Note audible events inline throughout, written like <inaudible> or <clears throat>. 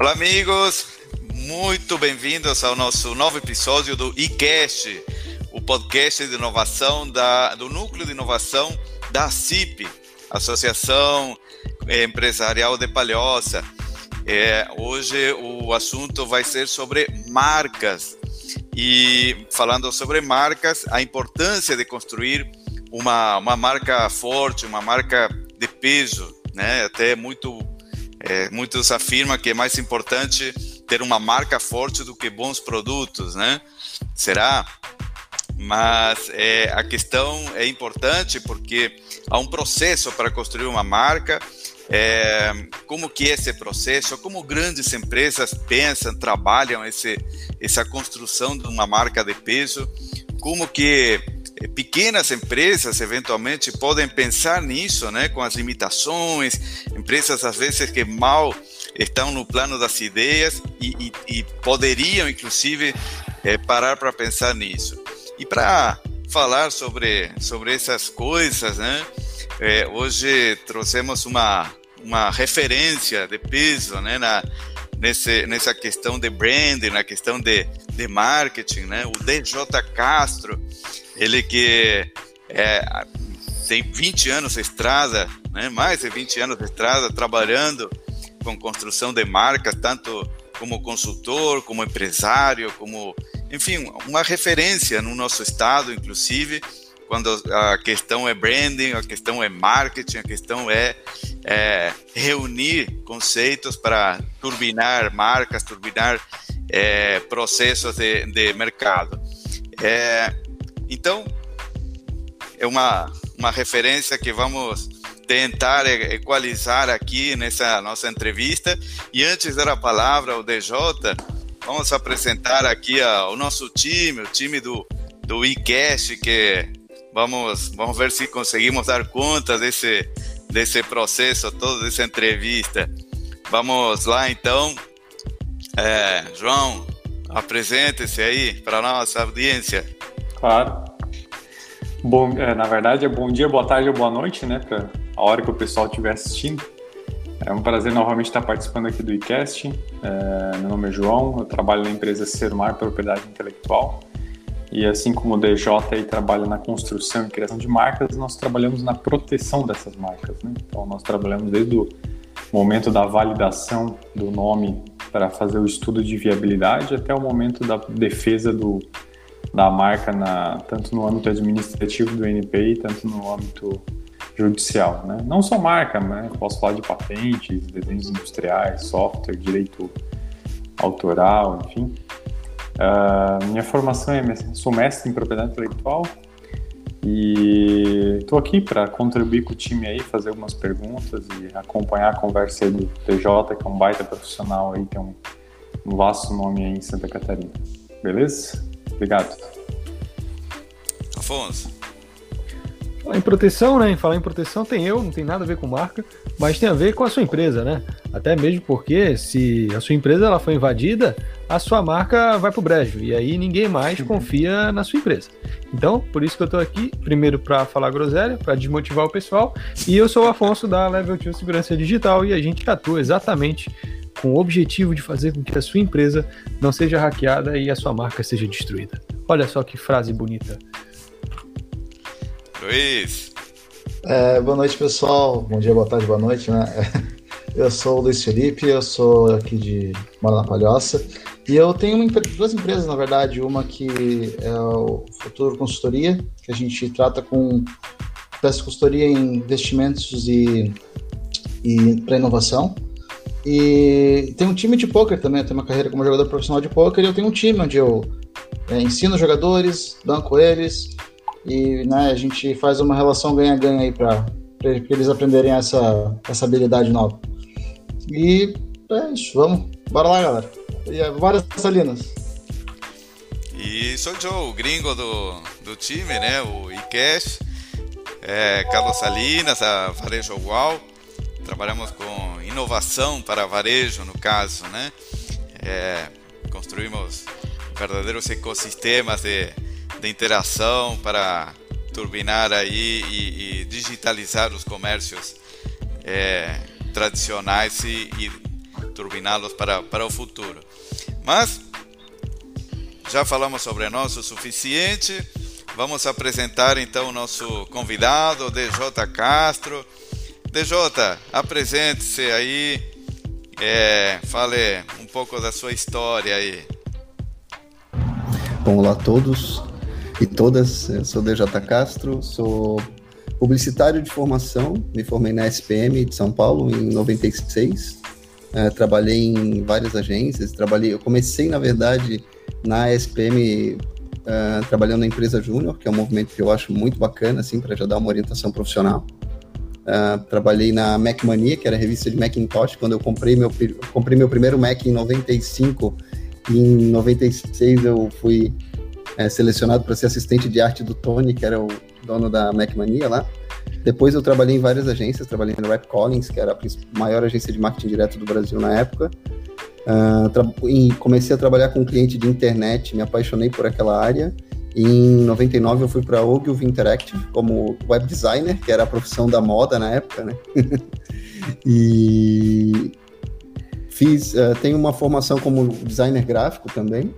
Olá, amigos! Muito bem-vindos ao nosso novo episódio do iCast, o podcast de inovação da, do Núcleo de Inovação da CIP, Associação Empresarial de Palhoça. É, hoje o assunto vai ser sobre marcas. E falando sobre marcas, a importância de construir uma, uma marca forte, uma marca de peso, né? Até muito é, muitos afirmam que é mais importante ter uma marca forte do que bons produtos, né? Será? Mas é, a questão é importante porque há um processo para construir uma marca. É, como que é esse processo? Como grandes empresas pensam, trabalham esse, essa construção de uma marca de peso? Como que pequenas empresas eventualmente podem pensar nisso, né, com as limitações, empresas às vezes que mal estão no plano das ideias e, e, e poderiam inclusive é, parar para pensar nisso. E para falar sobre sobre essas coisas, né, é, hoje trouxemos uma uma referência de peso, né, na nesse, nessa questão de branding, na questão de, de marketing, né? O DJ Castro, ele que é, tem 20 anos de estrada, né, mais de 20 anos de estrada, trabalhando com construção de marcas, tanto como consultor, como empresário, como, enfim, uma referência no nosso estado, inclusive, quando a questão é branding, a questão é marketing, a questão é, é reunir conceitos para turbinar marcas, turbinar é, processos de, de mercado. É, então, é uma, uma referência que vamos tentar equalizar aqui nessa nossa entrevista. E antes de dar a palavra ao DJ, vamos apresentar aqui a, o nosso time, o time do, do iCast, que vamos, vamos ver se conseguimos dar conta desse, desse processo, toda essa entrevista. Vamos lá então. É, João, apresente-se aí para a nossa audiência. Claro. Bom, é, na verdade é bom dia, boa tarde ou boa noite, né? Para a hora que o pessoal estiver assistindo. É um prazer novamente estar participando aqui do iCast. É, meu nome é João, eu trabalho na empresa Sermar Propriedade Intelectual. E assim como o DJ aí trabalha na construção e criação de marcas, nós trabalhamos na proteção dessas marcas. Né? Então nós trabalhamos desde o momento da validação do nome para fazer o estudo de viabilidade até o momento da defesa do, da marca na, tanto no âmbito administrativo do NPI, tanto no âmbito judicial. Né? Não só marca, né? posso falar de patentes, desenhos industriais, software, direito autoral, enfim. Uh, minha formação é sou mestre em propriedade intelectual e estou aqui para contribuir com o time aí, fazer algumas perguntas e acompanhar a conversa aí do TJ, que é um baita profissional aí, tem um, um vasto nome aí em Santa Catarina. Beleza? Obrigado. Afonso. Falar em proteção, né? Falar em proteção tem eu, não tem nada a ver com marca, mas tem a ver com a sua empresa, né? Até mesmo porque se a sua empresa ela foi invadida, a sua marca vai pro brejo e aí ninguém mais confia na sua empresa. Então, por isso que eu estou aqui, primeiro para falar groselha, para desmotivar o pessoal, e eu sou o Afonso da Level 2 Segurança Digital e a gente atua exatamente com o objetivo de fazer com que a sua empresa não seja hackeada e a sua marca seja destruída. Olha só que frase bonita. Luiz. É, boa noite, pessoal. Bom dia, boa tarde, boa noite, né? <laughs> Eu sou o Luiz Felipe, eu sou aqui de Mora na Palhoça. E eu tenho duas empresas, na verdade. Uma que é o Futuro Consultoria, que a gente trata com peça consultoria em investimentos e, e para inovação. E tem um time de poker também, eu tenho uma carreira como jogador profissional de poker e eu tenho um time onde eu é, ensino jogadores, banco eles e né, a gente faz uma relação ganha-ganha aí para eles aprenderem essa, essa habilidade nova. E é isso, vamos, bora lá galera. E é, várias salinas. E sou o gringo do, do time, né? O iCash, é, Carlos Salinas, a Varejo Uau. Trabalhamos com inovação para varejo, no caso, né? É, construímos verdadeiros ecossistemas de, de interação para turbinar aí e, e digitalizar os comércios é, tradicionais e, e, turbiná-los para, para o futuro. Mas já falamos sobre nós o suficiente. Vamos apresentar então o nosso convidado, DJ Castro. DJ, apresente-se aí, é, fale um pouco da sua história aí. Bom, olá a todos e todas. Eu sou DJ Castro, sou publicitário de formação, me formei na SPM de São Paulo em 96. É, trabalhei em várias agências, trabalhei, eu comecei na verdade na SPM uh, trabalhando na empresa Júnior, que é um movimento que eu acho muito bacana assim para já dar uma orientação profissional. Uh, trabalhei na Mac Mania, que era a revista de Macintosh, quando eu comprei meu, comprei meu primeiro Mac em 95 e em 96 eu fui é, selecionado para ser assistente de arte do Tony, que era o dono da Mac Mania lá. Depois eu trabalhei em várias agências, trabalhei na Rap Collins, que era a maior agência de marketing direto do Brasil na época. Uh, comecei a trabalhar com um cliente de internet, me apaixonei por aquela área. Em 99 eu fui para a Ogilvy Interactive como web designer, que era a profissão da moda na época, né? <laughs> e fiz, uh, tenho uma formação como designer gráfico também.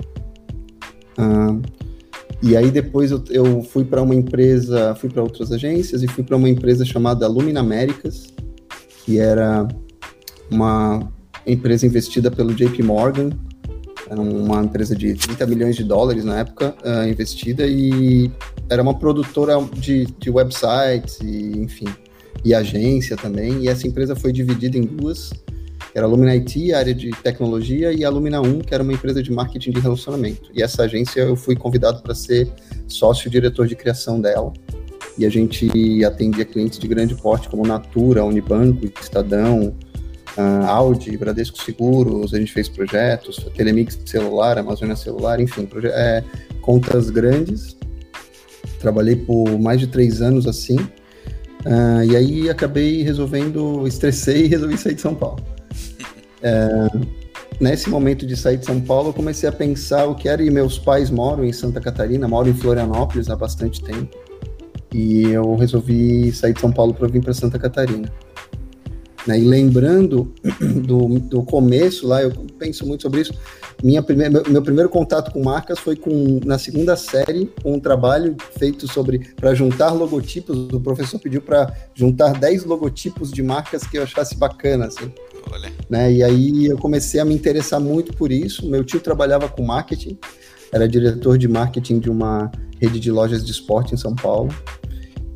Uh, e aí depois eu, eu fui para uma empresa, fui para outras agências e fui para uma empresa chamada Lumina Américas, que era uma empresa investida pelo JP Morgan, era uma empresa de 30 milhões de dólares na época uh, investida e era uma produtora de, de websites e enfim e agência também. E essa empresa foi dividida em duas que era a Lumina IT, área de tecnologia, e a Lumina 1, que era uma empresa de marketing de relacionamento. E essa agência eu fui convidado para ser sócio-diretor de criação dela. E a gente atendia clientes de grande porte, como Natura, Unibanco, Estadão, uh, Audi, Bradesco Seguros, a gente fez projetos, Telemix Celular, Amazônia Celular, enfim, é, contas grandes. Trabalhei por mais de três anos assim. Uh, e aí acabei resolvendo, estressei e resolvi sair de São Paulo. É, nesse momento de sair de São Paulo, eu comecei a pensar o que era, e meus pais moram em Santa Catarina, moram em Florianópolis há bastante tempo. E eu resolvi sair de São Paulo para vir para Santa Catarina. Né? E lembrando <clears throat> do, do começo lá, eu penso muito sobre isso. Minha primeira, meu, primeiro contato com marcas foi com, na segunda série, com um trabalho feito sobre para juntar logotipos. O professor pediu para juntar 10 logotipos de marcas que eu achasse bacana. Assim. Olha. Né? E aí eu comecei a me interessar muito por isso. Meu tio trabalhava com marketing, era diretor de marketing de uma rede de lojas de esporte em São Paulo.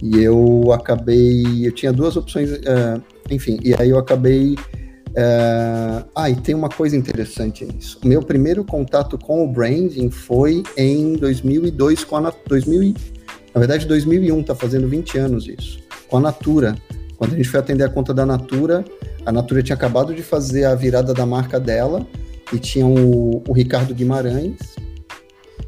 E eu acabei, eu tinha duas opções, uh, enfim, e aí eu acabei. Uh, ah, e tem uma coisa interessante nisso. Meu primeiro contato com o branding foi em 2002 com a 2000, na verdade 2001, tá fazendo 20 anos isso, com a Natura. Quando a gente foi atender a conta da Natura, a Natura tinha acabado de fazer a virada da marca dela e tinha o, o Ricardo Guimarães.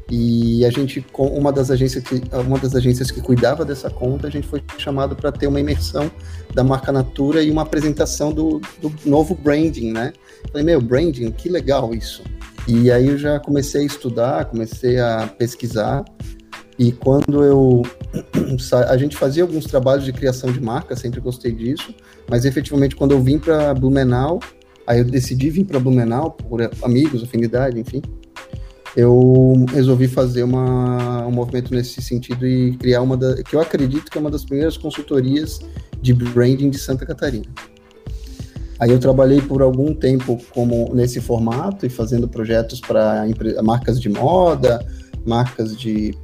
E a gente, com uma das agências que, uma das agências que cuidava dessa conta, a gente foi chamado para ter uma imersão da marca Natura e uma apresentação do, do novo branding, né? Falei, meu, branding, que legal isso. E aí eu já comecei a estudar, comecei a pesquisar e quando eu. <clears throat> A gente fazia alguns trabalhos de criação de marca, sempre gostei disso, mas efetivamente quando eu vim para Blumenau, aí eu decidi vir para Blumenau, por amigos, afinidade, enfim, eu resolvi fazer uma, um movimento nesse sentido e criar uma da, que eu acredito que é uma das primeiras consultorias de branding de Santa Catarina. Aí eu trabalhei por algum tempo como nesse formato e fazendo projetos para marcas de moda, marcas de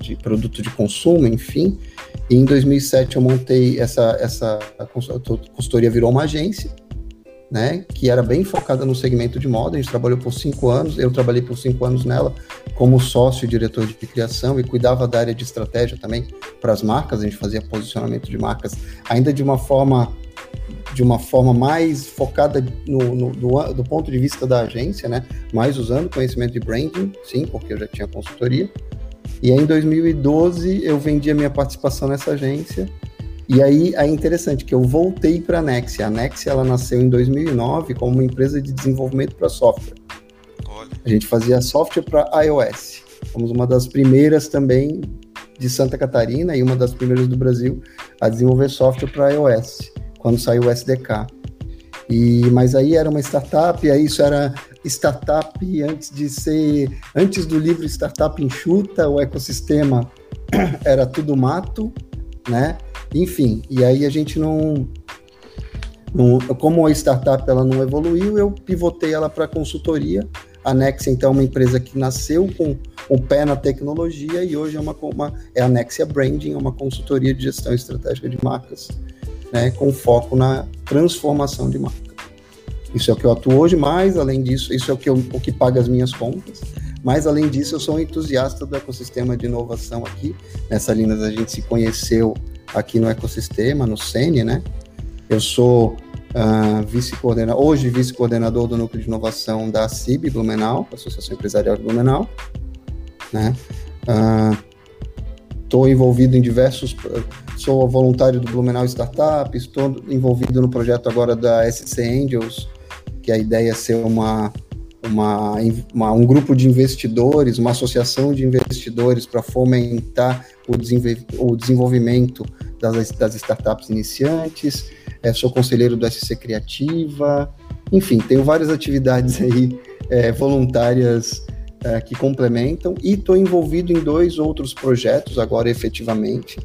de produto de consumo, enfim. E em 2007 eu montei essa essa a consultoria virou uma agência, né, que era bem focada no segmento de moda. A gente trabalhou por cinco anos, eu trabalhei por cinco anos nela como sócio e diretor de criação e cuidava da área de estratégia também para as marcas. A gente fazia posicionamento de marcas, ainda de uma forma de uma forma mais focada no, no do, do, ponto de vista da agência, né? Mais usando conhecimento de branding, sim, porque eu já tinha consultoria, e aí, em 2012 eu vendi a minha participação nessa agência. E aí é interessante que eu voltei para a Nexia. A Nexia ela nasceu em 2009 como uma empresa de desenvolvimento para software. Olha. A gente fazia software para iOS. Fomos uma das primeiras também de Santa Catarina e uma das primeiras do Brasil a desenvolver software para iOS, quando saiu o SDK. E, mas aí era uma startup, e aí isso era startup antes de ser, antes do livro Startup Enxuta, o ecossistema <clears throat> era tudo mato, né? Enfim, e aí a gente não, não como a startup ela não evoluiu, eu pivotei ela para consultoria. A Nexia, então, é uma empresa que nasceu com o pé na tecnologia e hoje é uma, uma é a Nexia Branding, é uma consultoria de gestão estratégica de marcas, né, com foco na transformação de marca. Isso é o que eu atuo hoje, mas além disso, isso é o que, eu, o que paga as minhas contas. Mas além disso, eu sou um entusiasta do ecossistema de inovação aqui. Nessa linha a gente se conheceu aqui no ecossistema, no CENE, né? Eu sou uh, vice-coordenador, hoje vice-coordenador do núcleo de inovação da CIB Blumenau, Associação Empresarial de Blumenau, né? Estou uh, envolvido em diversos, sou voluntário do Blumenau Startup, estou envolvido no projeto agora da SC Angels, que a ideia é ser uma, uma, uma, um grupo de investidores, uma associação de investidores para fomentar o, o desenvolvimento das, das, startups iniciantes. É, sou conselheiro do SC Criativa. Enfim, tenho várias atividades aí é, voluntárias é, que complementam e estou envolvido em dois outros projetos agora efetivamente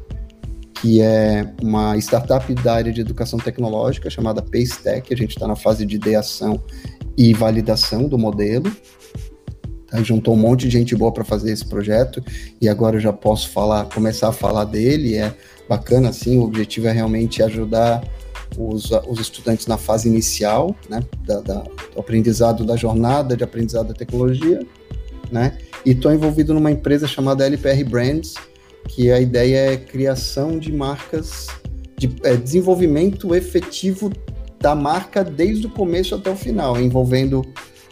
que é uma startup da área de educação tecnológica chamada PaceTech. A gente está na fase de ideação e validação do modelo. Tá? Juntou um monte de gente boa para fazer esse projeto e agora eu já posso falar, começar a falar dele. É bacana, assim. O objetivo é realmente ajudar os, os estudantes na fase inicial, né, da, da, do aprendizado da jornada de aprendizado da tecnologia, né? E estou envolvido numa empresa chamada LPR Brands, que a ideia é criação de marcas, de é, desenvolvimento efetivo da marca desde o começo até o final, envolvendo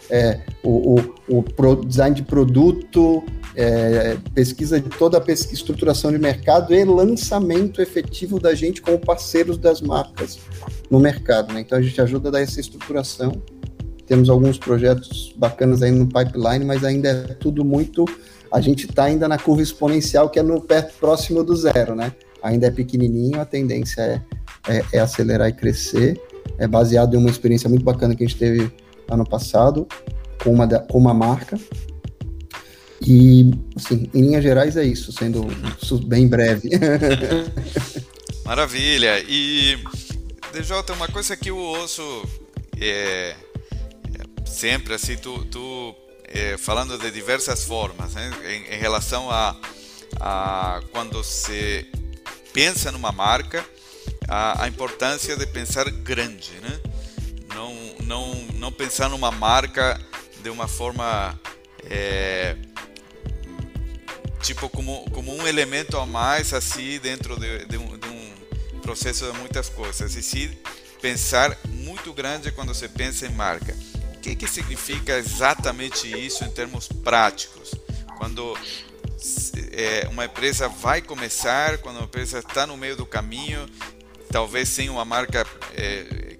é, o, o, o design de produto, é, pesquisa de toda a pesquisa, estruturação de mercado e lançamento efetivo da gente como parceiros das marcas no mercado. Né? Então a gente ajuda a dar essa estruturação. Temos alguns projetos bacanas aí no pipeline, mas ainda é tudo muito a gente está ainda na curva exponencial, que é no perto próximo do zero, né? Ainda é pequenininho, a tendência é, é, é acelerar e crescer. É baseado em uma experiência muito bacana que a gente teve ano passado com uma, com uma marca. E, assim, em linhas gerais é isso, sendo bem breve. <laughs> Maravilha. E, DJ, uma coisa que eu ouço é, é sempre, assim, tu, tu é, falando de diversas formas, né? em, em, relação a, a quando se pensa numa marca, a, a, importância de pensar grande, né? não, não, não pensar numa marca de uma forma é, tipo como, como um elemento a mais assim dentro de, de, um, de um processo de muitas coisas, e sim pensar muito grande quando se pensa em marca que, que significa exatamente isso em termos práticos? Quando é, uma empresa vai começar, quando uma empresa está no meio do caminho, talvez sem uma marca é,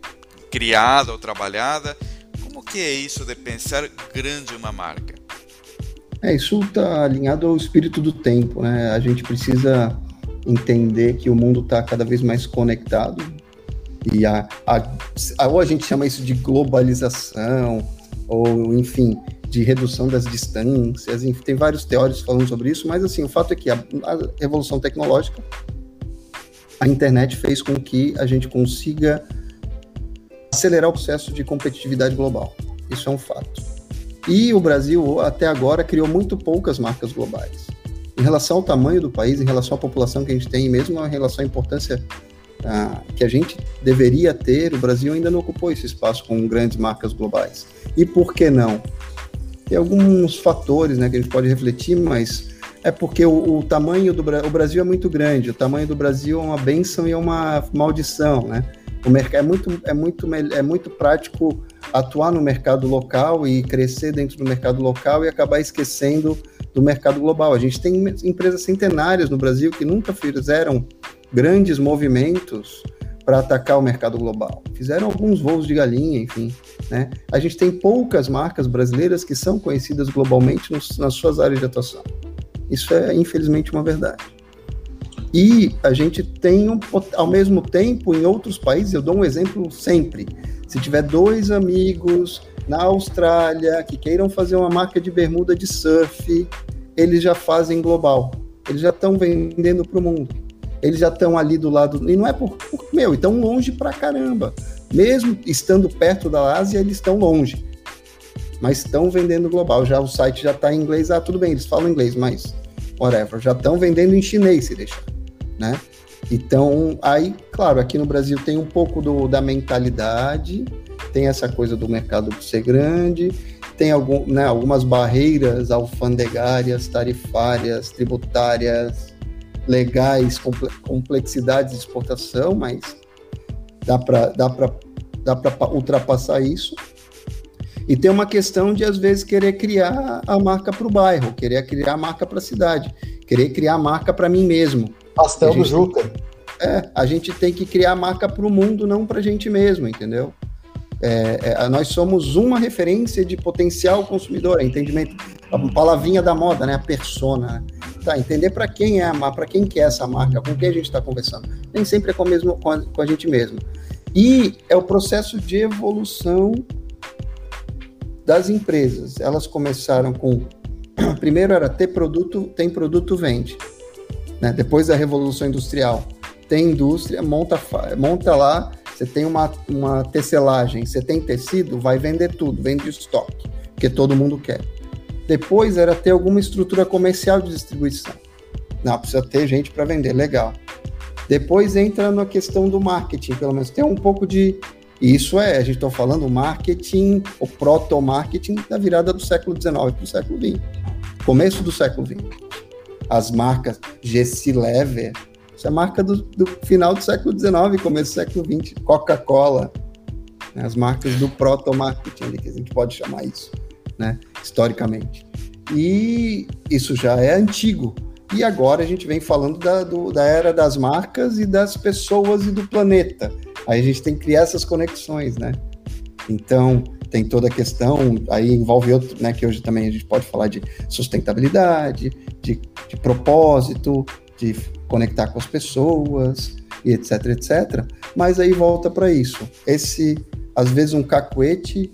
criada ou trabalhada, como que é isso de pensar grande uma marca? É, isso está alinhado ao espírito do tempo, né? A gente precisa entender que o mundo está cada vez mais conectado, e a, a, ou a gente chama isso de globalização, ou enfim, de redução das distâncias, enfim, tem vários teóricos falando sobre isso, mas assim, o fato é que a, a revolução tecnológica, a internet fez com que a gente consiga acelerar o processo de competitividade global. Isso é um fato. E o Brasil, até agora, criou muito poucas marcas globais. Em relação ao tamanho do país, em relação à população que a gente tem, e mesmo em relação à importância que a gente deveria ter, o Brasil ainda não ocupou esse espaço com grandes marcas globais. E por que não? Tem alguns fatores né, que a gente pode refletir, mas é porque o, o tamanho do o Brasil é muito grande, o tamanho do Brasil é uma benção e é uma maldição, né? O mercado é muito, é muito, é muito prático atuar no mercado local e crescer dentro do mercado local e acabar esquecendo do mercado global. A gente tem empresas centenárias no Brasil que nunca fizeram grandes movimentos para atacar o mercado global. Fizeram alguns voos de galinha, enfim. Né? A gente tem poucas marcas brasileiras que são conhecidas globalmente nos, nas suas áreas de atuação. Isso é, infelizmente, uma verdade. E a gente tem, um, ao mesmo tempo, em outros países, eu dou um exemplo sempre. Se tiver dois amigos na Austrália que queiram fazer uma marca de bermuda de surf, eles já fazem global. Eles já estão vendendo para o mundo. Eles já estão ali do lado. E não é por. por meu, estão longe pra caramba. Mesmo estando perto da Ásia, eles estão longe. Mas estão vendendo global. Já o site já está em inglês. Ah, tudo bem, eles falam inglês, mas whatever. Já estão vendendo em chinês, se deixar. Né? Então, aí, claro, aqui no Brasil tem um pouco do, da mentalidade, tem essa coisa do mercado ser grande, tem algum, né, algumas barreiras alfandegárias, tarifárias, tributárias, legais, complexidades de exportação, mas dá para dá dá ultrapassar isso. E tem uma questão de, às vezes, querer criar a marca para o bairro, querer criar a marca para a cidade, querer criar a marca para mim mesmo. Pastel do Juca. É, a gente tem que criar a marca para o mundo, não para a gente mesmo, entendeu? É, é, nós somos uma referência de potencial consumidor, entendimento, a palavrinha da moda, né? A persona. Né? Tá, entender para quem é a marca, para quem que é essa marca, com quem a gente está conversando. Nem sempre é com, mesmo, com, a, com a gente mesmo. E é o processo de evolução das empresas. Elas começaram com. <clears throat> Primeiro era ter produto, tem produto, vende. Né? Depois da Revolução Industrial, tem indústria, monta, monta lá você tem uma, uma tecelagem, você tem tecido, vai vender tudo, vende estoque, porque todo mundo quer. Depois era ter alguma estrutura comercial de distribuição. Não, precisa ter gente para vender, legal. Depois entra na questão do marketing, pelo menos tem um pouco de. Isso é, a gente está falando marketing, o proto-marketing da virada do século XIX para o século XX, começo do século XX. As marcas Gessi Lever, isso é marca do, do final do século XIX, começo do século XX. Coca-Cola, né, as marcas do proto-marketing, que a gente pode chamar isso, né, historicamente. E isso já é antigo. E agora a gente vem falando da, do, da era das marcas e das pessoas e do planeta. Aí a gente tem que criar essas conexões, né? Então, tem toda a questão, aí envolve outro, né, que hoje também a gente pode falar de sustentabilidade, de, de propósito, de conectar com as pessoas e etc, etc. Mas aí volta para isso. Esse, às vezes, um cacuete,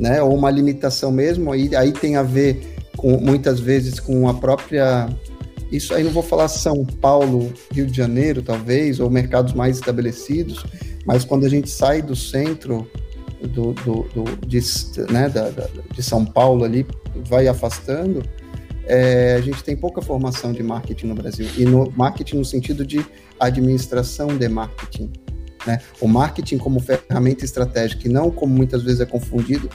né, ou uma limitação mesmo, aí, aí tem a ver com, muitas vezes com a própria. Isso aí não vou falar São Paulo, Rio de Janeiro, talvez, ou mercados mais estabelecidos, mas quando a gente sai do centro do, do, do de, né, da, da, de São Paulo ali, vai afastando, é, a gente tem pouca formação de marketing no Brasil. E no marketing no sentido de administração de marketing. Né? O marketing como ferramenta estratégica e não como muitas vezes é confundido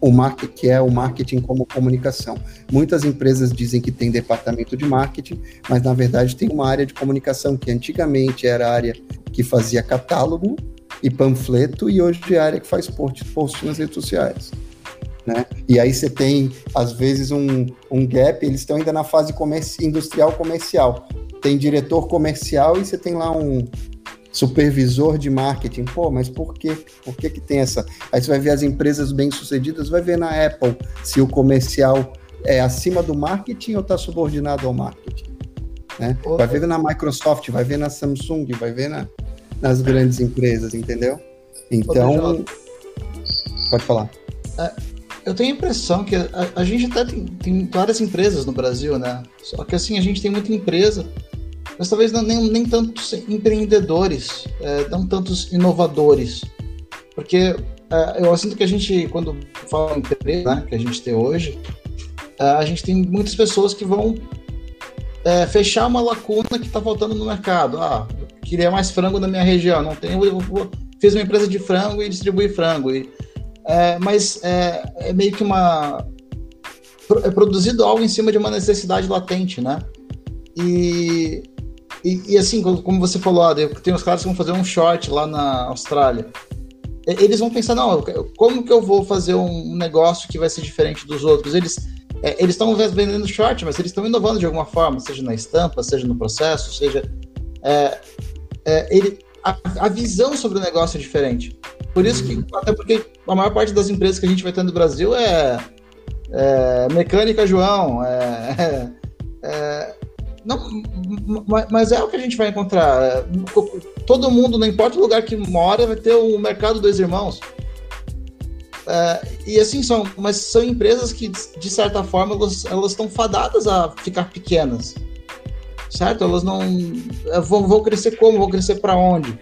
o marketing que é o marketing como comunicação. Muitas empresas dizem que tem departamento de marketing, mas na verdade tem uma área de comunicação que antigamente era a área que fazia catálogo e panfleto e hoje é a área que faz post, nas redes sociais né? E aí você tem, às vezes, um, um gap, eles estão ainda na fase comerci industrial comercial. Tem diretor comercial e você tem lá um supervisor de marketing. Pô, mas por quê? Por que, que tem essa? Aí você vai ver as empresas bem-sucedidas, vai ver na Apple se o comercial é acima do marketing ou está subordinado ao marketing. Né? Vai ver na Microsoft, vai ver na Samsung, vai ver na, nas grandes empresas, entendeu? Então. Pode falar. É, eu tenho a impressão que a, a gente até tem, tem, várias empresas no Brasil, né? Só que assim, a gente tem muita empresa, mas talvez não, nem, nem tantos empreendedores, é, não tantos inovadores. Porque é, eu sinto que a gente, quando fala em empresa, né, que a gente tem hoje, é, a gente tem muitas pessoas que vão é, fechar uma lacuna que está faltando no mercado. Ah, queria mais frango na minha região, não tenho, eu fiz uma empresa de frango e distribuí frango. E, é, mas é, é, meio que uma. É produzido algo em cima de uma necessidade latente, né? E, e, e assim, como você falou, tem os caras que vão fazer um short lá na Austrália. Eles vão pensar, não, como que eu vou fazer um negócio que vai ser diferente dos outros? Eles é, eles estão vendendo short, mas eles estão inovando de alguma forma, seja na estampa, seja no processo, seja. É, é, ele, a, a, visão sobre o negócio é diferente. Por isso que, até porque a maior parte das empresas que a gente vai ter no Brasil é, é Mecânica João, é, <laughs> é, não, mas é o que a gente vai encontrar. Todo mundo, não importa o lugar que mora, vai ter o mercado dos irmãos. É, e assim são, mas são empresas que, de certa forma, elas, elas estão fadadas a ficar pequenas. Certo? Elas não. É, vão, crescer como? Vão crescer para onde?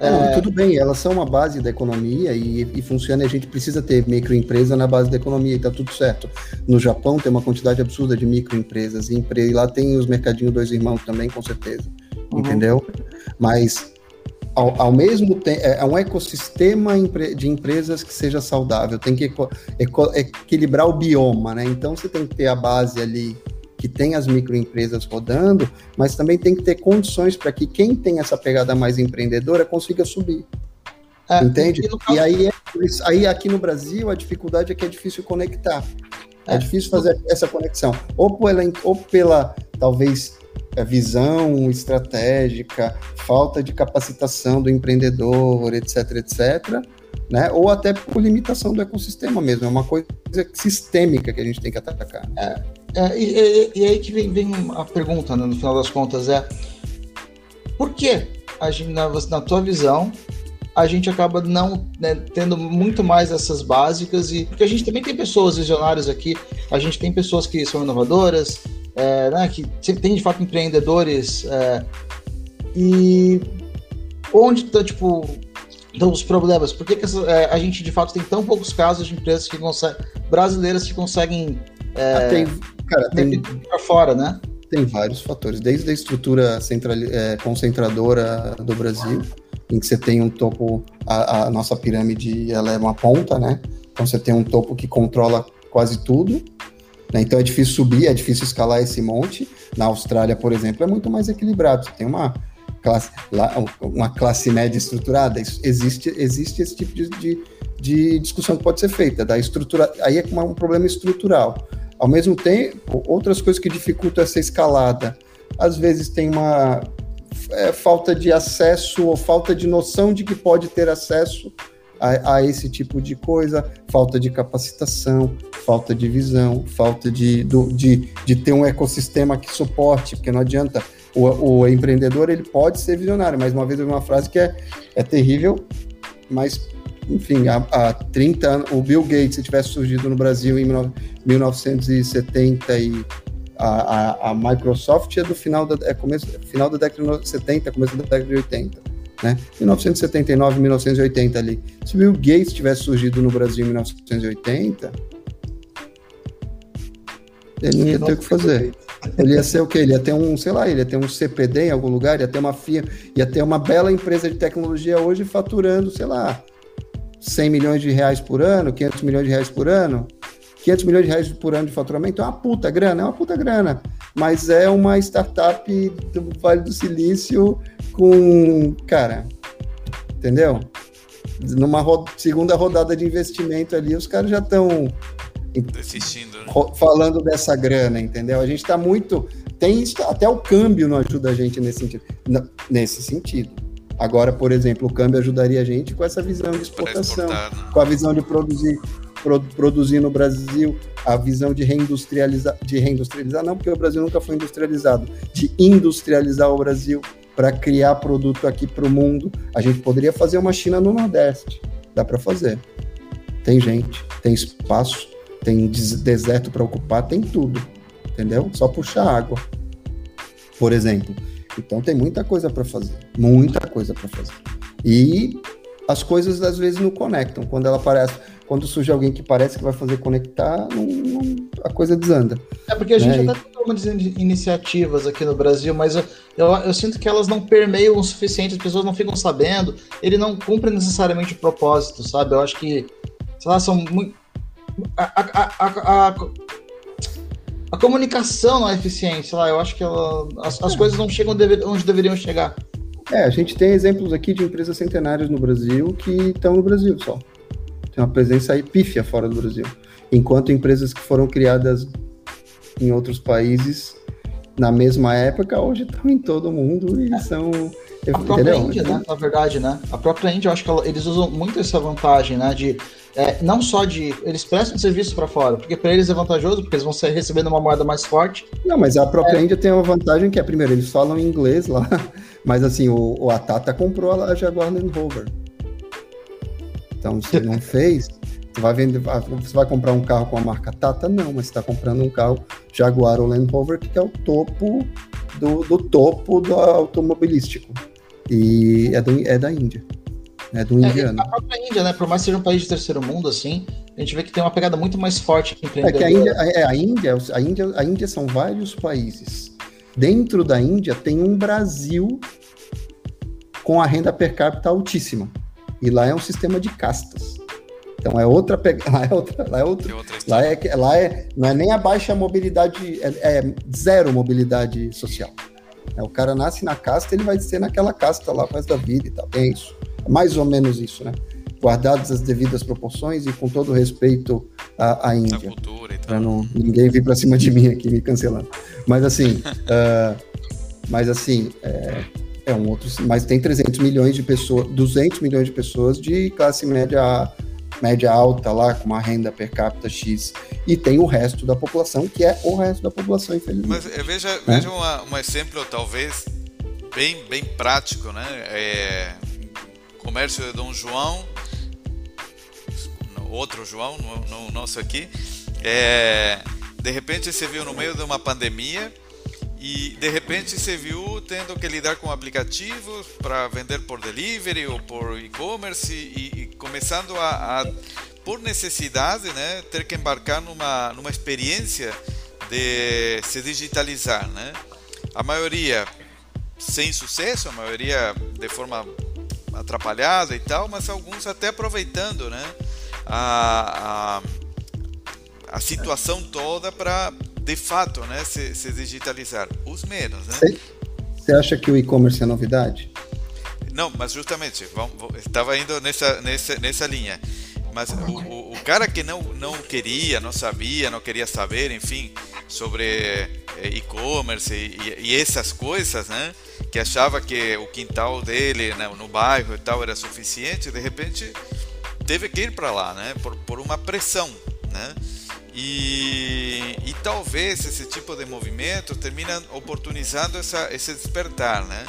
Não, é... Tudo bem, elas são uma base da economia e, e funciona. A gente precisa ter microempresa na base da economia e tá tudo certo. No Japão tem uma quantidade absurda de microempresas e, empre... e lá tem os mercadinhos dois irmãos também, com certeza. Uhum. Entendeu? Mas ao, ao, mesmo tempo, é, é um ecossistema de empresas que seja saudável, tem que equilibrar o bioma, né? Então você tem que ter a base ali que tem as microempresas rodando, mas também tem que ter condições para que quem tem essa pegada mais empreendedora consiga subir. É, Entende? E, e aí, é, aí aqui no Brasil a dificuldade é que é difícil conectar. É, é difícil fazer essa conexão. Ou pela, ou pela talvez visão estratégica, falta de capacitação do empreendedor, etc, etc, né? Ou até por limitação do ecossistema mesmo. É uma coisa sistêmica que a gente tem que atacar. É, é, e, e, aí que vem, vem, a pergunta, né, no final das contas, é por que, a gente, na, na tua visão, a gente acaba não né, tendo muito mais essas básicas e porque a gente também tem pessoas visionárias aqui, a gente tem pessoas que são inovadoras, é, né, que tem de fato empreendedores é, e onde tá tipo estão os problemas? Por que, que essa, é, a gente de fato tem tão poucos casos de empresas que conseguem, brasileiras que conseguem é, ah, tem, cara, tem para fora, né? Tem vários fatores, desde a estrutura central, é, concentradora do Brasil, em que você tem um topo, a, a, nossa pirâmide ela é uma ponta, né? Então você tem um topo que controla quase tudo, né? então é difícil subir, é difícil escalar esse monte. Na Austrália, por exemplo, é muito mais equilibrado. Você tem uma classe, uma classe média estruturada, existe, existe esse tipo de, de, de discussão que pode ser feita. Da estrutura, aí é um problema estrutural. Ao mesmo tempo, outras coisas que dificultam essa escalada, às vezes tem uma é, falta de acesso ou falta de noção de que pode ter acesso a, a, esse tipo de coisa, falta de capacitação, falta de visão, falta de, do, de, de ter um ecossistema que suporte, porque não adianta. O, o empreendedor ele pode ser visionário, mas uma vez eu vi uma frase que é, é terrível, mas enfim, há, há 30 anos, o Bill Gates, se tivesse surgido no Brasil em 1970 e a, a, a Microsoft é do final da, é começo, final da década de 70, começo da década de 80, né? 1979, 1980 ali. Se o Bill Gates tivesse surgido no Brasil em 1980, ele não ia ter o que fazer. Ele ia ser o quê? Ele ia ter um, sei lá, ele ia ter um CPD em algum lugar, ia ter uma FIA, ia ter uma bela empresa de tecnologia hoje faturando, sei lá, 100 milhões de reais por ano, 500 milhões de reais por ano, 500 milhões de reais por ano de faturamento é uma puta grana, é uma puta grana, mas é uma startup do Vale do Silício com, cara, entendeu? Numa ro segunda rodada de investimento ali, os caras já estão assistindo, né? falando dessa grana, entendeu? A gente está muito, tem até o câmbio não ajuda a gente nesse sentido, nesse sentido. Agora, por exemplo, o câmbio ajudaria a gente com essa visão de exportação, né? com a visão de produzir, pro, produzir no Brasil, a visão de reindustrializar, de reindustrializar, não porque o Brasil nunca foi industrializado, de industrializar o Brasil para criar produto aqui para o mundo. A gente poderia fazer uma China no Nordeste, dá para fazer. Tem gente, tem espaço, tem deserto para ocupar, tem tudo, entendeu? Só puxar água, por exemplo. Então tem muita coisa para fazer, muita coisa para fazer. E as coisas às vezes não conectam. Quando ela aparece, quando surge alguém que parece que vai fazer conectar, não, não, a coisa desanda. É porque a gente né? até tem algumas iniciativas aqui no Brasil, mas eu, eu, eu, sinto que elas não permeiam o suficiente, as pessoas não ficam sabendo, ele não cumpre necessariamente o propósito, sabe? Eu acho que, sei lá, são muito. A, a, a, a comunicação não é eficiente, sei lá, eu acho que ela, as, as coisas não chegam onde deveriam chegar. É, a gente tem exemplos aqui de empresas centenárias no Brasil que estão no Brasil só. Tem uma presença aí pífia fora do Brasil. Enquanto empresas que foram criadas em outros países na mesma época, hoje estão em todo mundo e são A própria Índia, né? Na verdade, né? A própria Índia, eu acho que ela, eles usam muito essa vantagem, né? De é, não só de. Eles prestam serviço para fora, porque para eles é vantajoso, porque eles vão ser recebendo uma moeda mais forte. Não, mas a própria é. Índia tem uma vantagem que é, primeiro, eles falam inglês lá, <laughs> mas assim, o, o a Tata comprou a Jaguar Land Rover. Então, se não <laughs> fez, você vai vender, ah, você vai comprar um carro com a marca Tata? Não, mas você está comprando um carro Jaguar ou Land Rover que é o topo do, do topo do automobilístico. E é, do, é da Índia. É do é, indiano. A própria Índia, né? Por mais que seja um país de terceiro mundo, assim, a gente vê que tem uma pegada muito mais forte que É que a Índia, é, a Índia, a Índia, a Índia são vários países. Dentro da Índia tem um Brasil com a renda per capita altíssima. E lá é um sistema de castas. Então é outra pegada, <laughs> lá é outra, lá é outra, lá é, lá é, não é nem a baixa mobilidade, é, é zero mobilidade social. É, o cara nasce na casta, ele vai ser naquela casta lá mais da vida e tal. É isso, é mais ou menos isso, né? Guardadas as devidas proporções e com todo respeito à, à Índia. Para não ninguém vir para cima de mim aqui me cancelando. Mas assim, uh, <laughs> mas assim, é, é um outro, mas tem 300 milhões de pessoas, 200 milhões de pessoas de classe média média alta lá, com uma renda per capita X, e tem o resto da população, que é o resto da população, infelizmente. Mas eh, veja, né? veja uma, um exemplo, talvez, bem, bem prático, né? É, comércio de Dom João, outro João, no, no nosso aqui, é, de repente você viu no meio de uma pandemia e de repente você viu tendo que lidar com aplicativos para vender por delivery ou por e-commerce e, e, começando a, a, por necessidade, né, ter que embarcar numa, numa experiência de se digitalizar, né? A maioria sem sucesso, a maioria de forma atrapalhada e tal, mas alguns até aproveitando, né, a, a, a situação toda para de fato, né, se, se digitalizar. Os menos, né? Você acha que o e-commerce é novidade? Não, mas justamente, estava indo nessa, nessa, nessa linha. Mas o, o, cara que não, não queria, não sabia, não queria saber, enfim, sobre eh, e-commerce e, e, essas coisas, né? Que achava que o quintal dele né, no bairro e tal era suficiente, de repente teve que ir para lá, né? Por, por uma pressão, né? E, e talvez esse tipo de movimento termina oportunizando essa, esse despertar, né?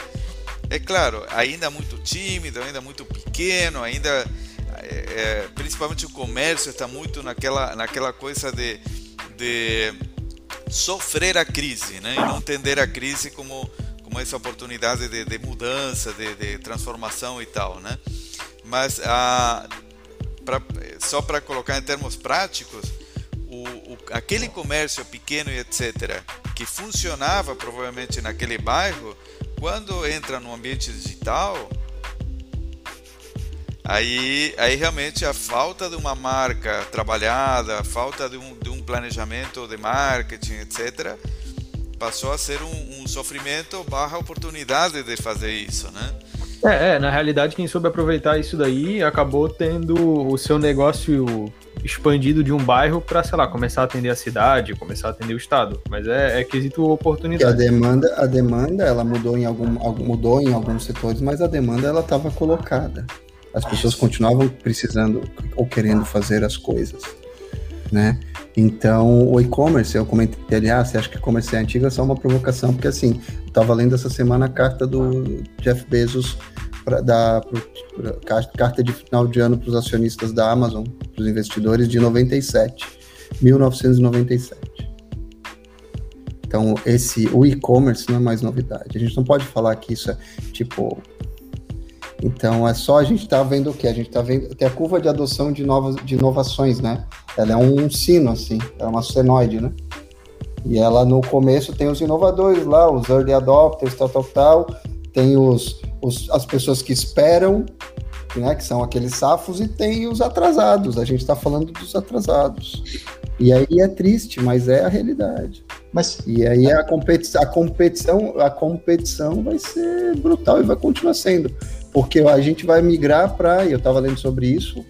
É claro, ainda muito tímido, ainda muito pequeno, ainda é, é, principalmente o comércio está muito naquela, naquela coisa de, de sofrer a crise, né? E não entender a crise como, como essa oportunidade de, de mudança, de, de, transformação e tal, né? Mas a, pra, só para colocar em termos práticos, aquele comércio pequeno e etc., que funcionava provavelmente naquele bairro, quando entra no ambiente digital, aí, aí realmente a falta de uma marca trabalhada, a falta de um, de um planejamento de marketing, etc., passou a ser um, um sofrimento barra oportunidade de fazer isso, né? É, é, na realidade, quem soube aproveitar isso daí acabou tendo o seu negócio expandido de um bairro para, sei lá, começar a atender a cidade, começar a atender o estado. Mas é, é quesito oportunidade. a demanda, a demanda, ela mudou em algum, mudou em alguns setores, mas a demanda ela estava colocada. As pessoas continuavam precisando ou querendo fazer as coisas, né? Então, o e-commerce, eu comentei ali, ah, você acha que e-commerce é antigo? É só uma provocação, porque assim, eu estava lendo essa semana a carta do Jeff Bezos para dar carta de final de ano para os acionistas da Amazon, para os investidores, de 97, 1997. Então, esse, o e-commerce não é mais novidade. A gente não pode falar que isso é tipo. Então, é só a gente estar tá vendo o que? A gente está vendo que a curva de adoção de novas de inovações, né? Ela é um sino, assim, é uma senoide, né? E ela no começo tem os inovadores lá, os early adopters, tal, tal, tal. Tem os, os, as pessoas que esperam, né, que são aqueles safos, e tem os atrasados. A gente está falando dos atrasados. E aí é triste, mas é a realidade. Mas e aí a competição, a competição, a competição vai ser brutal e vai continuar sendo, porque a gente vai migrar para, eu estava lendo sobre isso,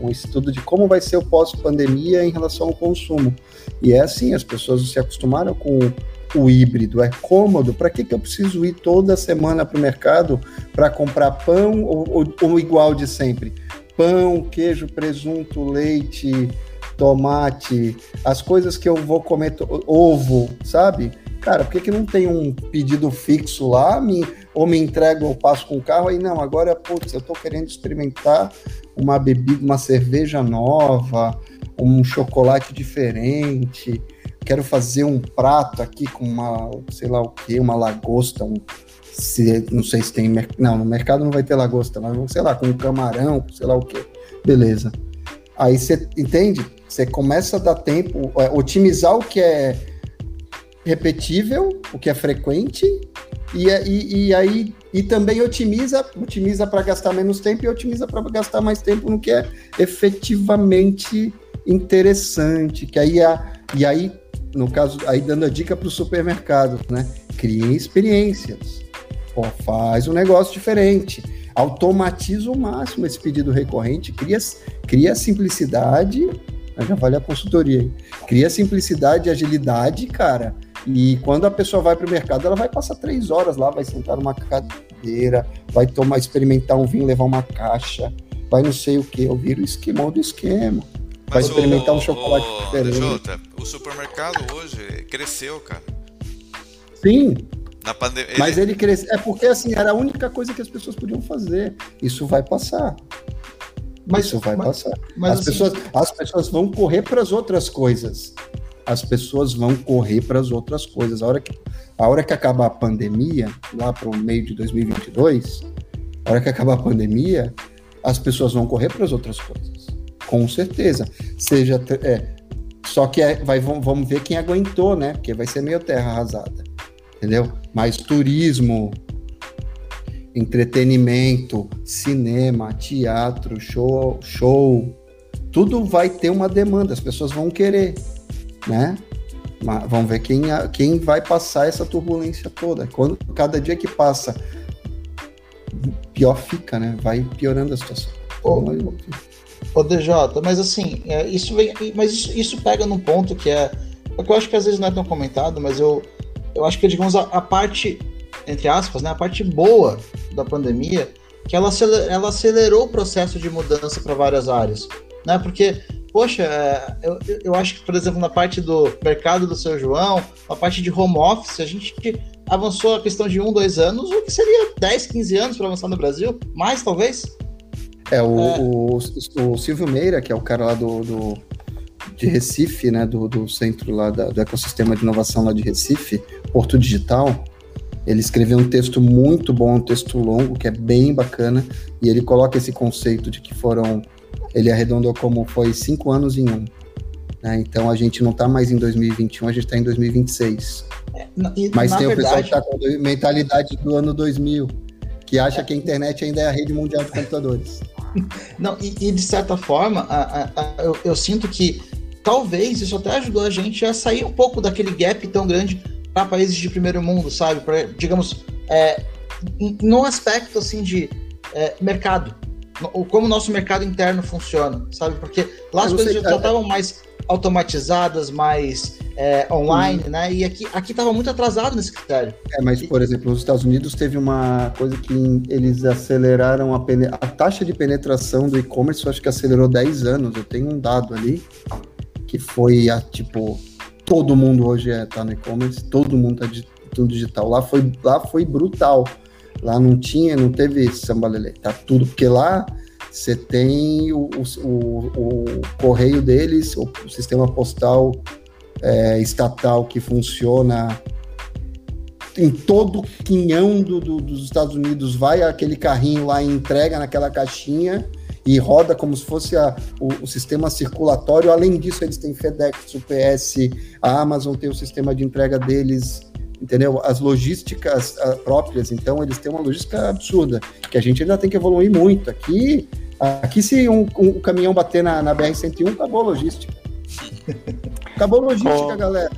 um estudo de como vai ser o pós-pandemia em relação ao consumo. E é assim, as pessoas se acostumaram com o híbrido? É cômodo? Para que, que eu preciso ir toda semana para o mercado para comprar pão ou, ou, ou igual de sempre? Pão, queijo, presunto, leite, tomate, as coisas que eu vou comer, ovo, sabe? Cara, por que, que não tem um pedido fixo lá? Me, ou me entrego, eu passo com o carro, aí não, agora, putz, eu tô querendo experimentar uma bebida, uma cerveja nova, um chocolate diferente, quero fazer um prato aqui com uma, sei lá o que, uma lagosta, um, se, não sei se tem, não, no mercado não vai ter lagosta, mas sei lá, com um camarão, sei lá o que, beleza. Aí você entende? Você começa a dar tempo, é, otimizar o que é repetível, o que é frequente, e, e, e aí e também otimiza, otimiza para gastar menos tempo e otimiza para gastar mais tempo no que é efetivamente interessante, que aí a, e aí no caso aí dando a dica para o supermercado, né? Criem experiências, Pô, faz um negócio diferente, automatiza o máximo esse pedido recorrente, cria, cria simplicidade, já vale a consultoria, hein? cria simplicidade e agilidade, cara e quando a pessoa vai para o mercado, ela vai passar três horas lá, vai sentar numa cadeira, vai tomar, experimentar um vinho, levar uma caixa, vai não sei o que, ouvir o esquemão do esquema. Mas vai experimentar o, um chocolate o, diferente. Jota, o supermercado hoje cresceu, cara. Sim. Na pandemia. Mas ele cresceu. É porque assim, era a única coisa que as pessoas podiam fazer. Isso vai passar. Mas, Isso vai mas, passar. Mas, as, assim, pessoas, as pessoas vão correr para as outras coisas as pessoas vão correr para as outras coisas. A hora, que, a hora que acabar a pandemia, lá para o meio de 2022, a hora que acabar a pandemia, as pessoas vão correr para as outras coisas. Com certeza. Seja. É, só que é, vai, vamos ver quem aguentou, né? Porque vai ser meio terra arrasada. Entendeu? Mas turismo, entretenimento, cinema, teatro, show, show, tudo vai ter uma demanda, as pessoas vão querer né? Mas vamos ver quem, quem vai passar essa turbulência toda. Quando cada dia que passa, pior fica, né? Vai piorando a situação. Ô, ô DJ, mas assim, é, isso vem, mas isso, isso, pega num ponto que é, é que eu acho que às vezes não é tão comentado, mas eu, eu acho que digamos a, a parte entre aspas, né, a parte boa da pandemia, que ela, ela acelerou o processo de mudança para várias áreas, né? Porque poxa, é, eu, eu acho que, por exemplo, na parte do mercado do seu João, a parte de home office, a gente avançou a questão de um, dois anos, o que seria 10, 15 anos para avançar no Brasil? Mais, talvez? É, o, é. O, o, Silvio Meira, que é o cara lá do, do de Recife, né, do, do centro lá da, do ecossistema de inovação lá de Recife, Porto Digital, ele escreveu um texto muito bom, um texto longo, que é bem bacana, e ele coloca esse conceito de que foram ele arredondou como foi cinco anos em um. Né? Então a gente não está mais em 2021, a gente está em 2026. É, e, Mas tem verdade... o pessoal que está com a mentalidade do ano 2000, que acha é. que a internet ainda é a rede mundial de computadores. <laughs> Não, e, e de certa forma, a, a, a, eu, eu, sinto que talvez isso até ajudou a gente a sair um pouco daquele gap tão grande para países de primeiro mundo, sabe? Pra, digamos, é, no aspecto assim de é, mercado como o nosso mercado interno funciona, sabe? Porque lá as coisas já estavam mais automatizadas, mais é, online, uhum. né? E aqui aqui estava muito atrasado nesse critério. É, mas por exemplo, nos Estados Unidos teve uma coisa que eles aceleraram a, a taxa de penetração do e-commerce, eu acho que acelerou 10 anos. Eu tenho um dado ali que foi a tipo todo mundo hoje é tá no e-commerce, todo mundo tá tudo digital. Lá foi lá foi brutal. Lá não tinha, não teve sambalele, tá tudo, porque lá você tem o, o, o, correio deles, o, o sistema postal é, estatal que funciona em todo quinhão do, do, dos Estados Unidos, vai aquele carrinho lá e entrega naquela caixinha e roda como se fosse a, o, o, sistema circulatório. Além disso, eles têm FedEx, UPS, a Amazon tem o sistema de entrega deles entendeu? As logísticas uh, próprias, então eles têm uma logística absurda, que a gente ainda tem que evoluir muito. Aqui, aqui se um, um caminhão bater na, na BR-101, acabou a logística. <laughs> Acabou a logística, oh. galera.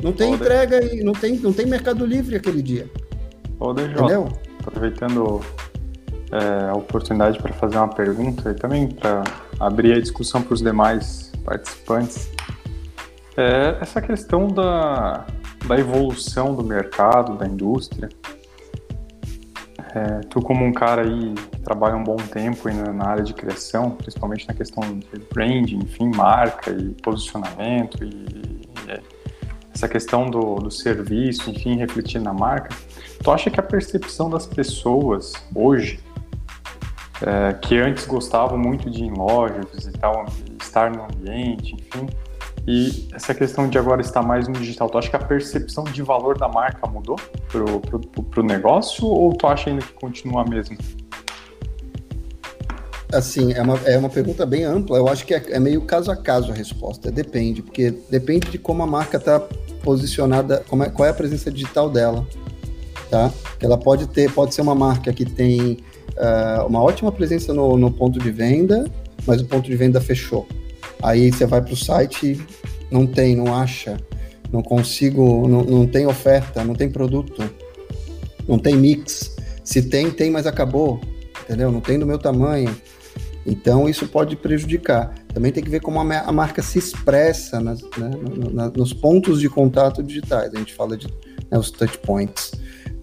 Não tem oh, entrega e não tem, não tem mercado livre aquele dia. Ô, DJ, entendeu? Aproveitando é, a oportunidade para fazer uma pergunta e também para abrir a discussão para os demais participantes. É, essa questão da, da evolução do mercado, da indústria. É, tu como um cara aí que trabalha um bom tempo na área de criação, principalmente na questão de branding, enfim, marca e posicionamento e, e essa questão do, do serviço, enfim, refletir na marca, tu acha que a percepção das pessoas hoje, é, que antes gostavam muito de ir em loja, visitar, estar no ambiente, enfim, e essa questão de agora estar mais no digital, tu acha que a percepção de valor da marca mudou pro, pro, pro negócio ou tu acha ainda que continua a mesma? Assim, é uma, é uma pergunta bem ampla. Eu acho que é, é meio caso a caso a resposta. Depende, porque depende de como a marca está posicionada, como é, qual é a presença digital dela. Tá? Ela pode ter, pode ser uma marca que tem uh, uma ótima presença no, no ponto de venda, mas o ponto de venda fechou. Aí você vai para o site, não tem, não acha, não consigo, não, não tem oferta, não tem produto, não tem mix. Se tem, tem, mas acabou, entendeu? Não tem do meu tamanho. Então isso pode prejudicar. Também tem que ver como a, marca se expressa nas, né, nos pontos de contato digitais. A gente fala de né, os touch points,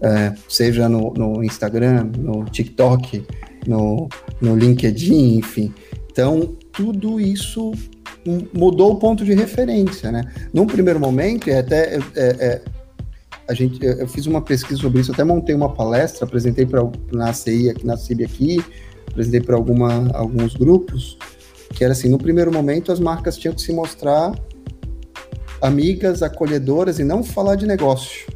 é, seja no, no, Instagram, no TikTok, no, no LinkedIn, enfim. Então tudo isso mudou o ponto de referência, né? Num primeiro momento, e até é, é, a gente, eu fiz uma pesquisa sobre isso, até montei uma palestra, apresentei para na CI, aqui na CIB aqui, apresentei para alguns grupos, que era assim, no primeiro momento as marcas tinham que se mostrar amigas, acolhedoras e não falar de negócio.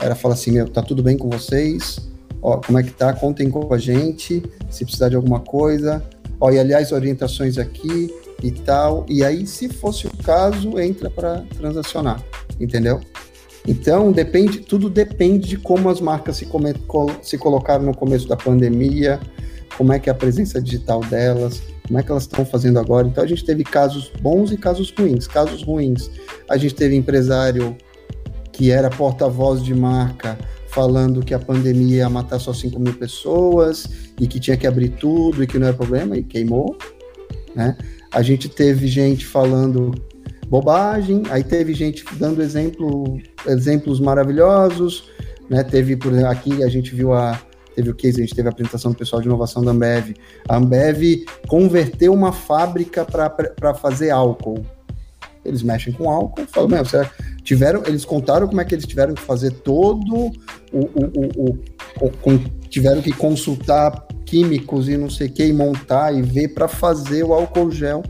Era falar assim, meu, tá tudo bem com vocês? Ó, como é que tá? Contem com a gente, se precisar de alguma coisa, ó, e aliás, orientações aqui e tal. E aí, se fosse o caso, entra para transacionar, entendeu? Então, depende, tudo depende de como as marcas se, come, se colocaram no começo da pandemia, como é que é a presença digital delas, como é que elas estão fazendo agora. Então, a gente teve casos bons e casos ruins. Casos ruins, a gente teve empresário que era porta-voz de marca falando que a pandemia ia matar só 5 mil pessoas e que tinha que abrir tudo e que não era problema, e queimou. Né? A gente teve gente falando bobagem, aí teve gente dando exemplo, exemplos maravilhosos, né? Teve, por exemplo, aqui a gente viu a teve o case, a gente teve a apresentação do pessoal de inovação da Ambev. A Ambev converteu uma fábrica para fazer álcool. Eles mexem com álcool, falam, meu, tiveram, eles contaram como é que eles tiveram que fazer todo o, o, o, o tiveram que consultar químicos e não sei o que, e montar e ver para fazer o álcool gel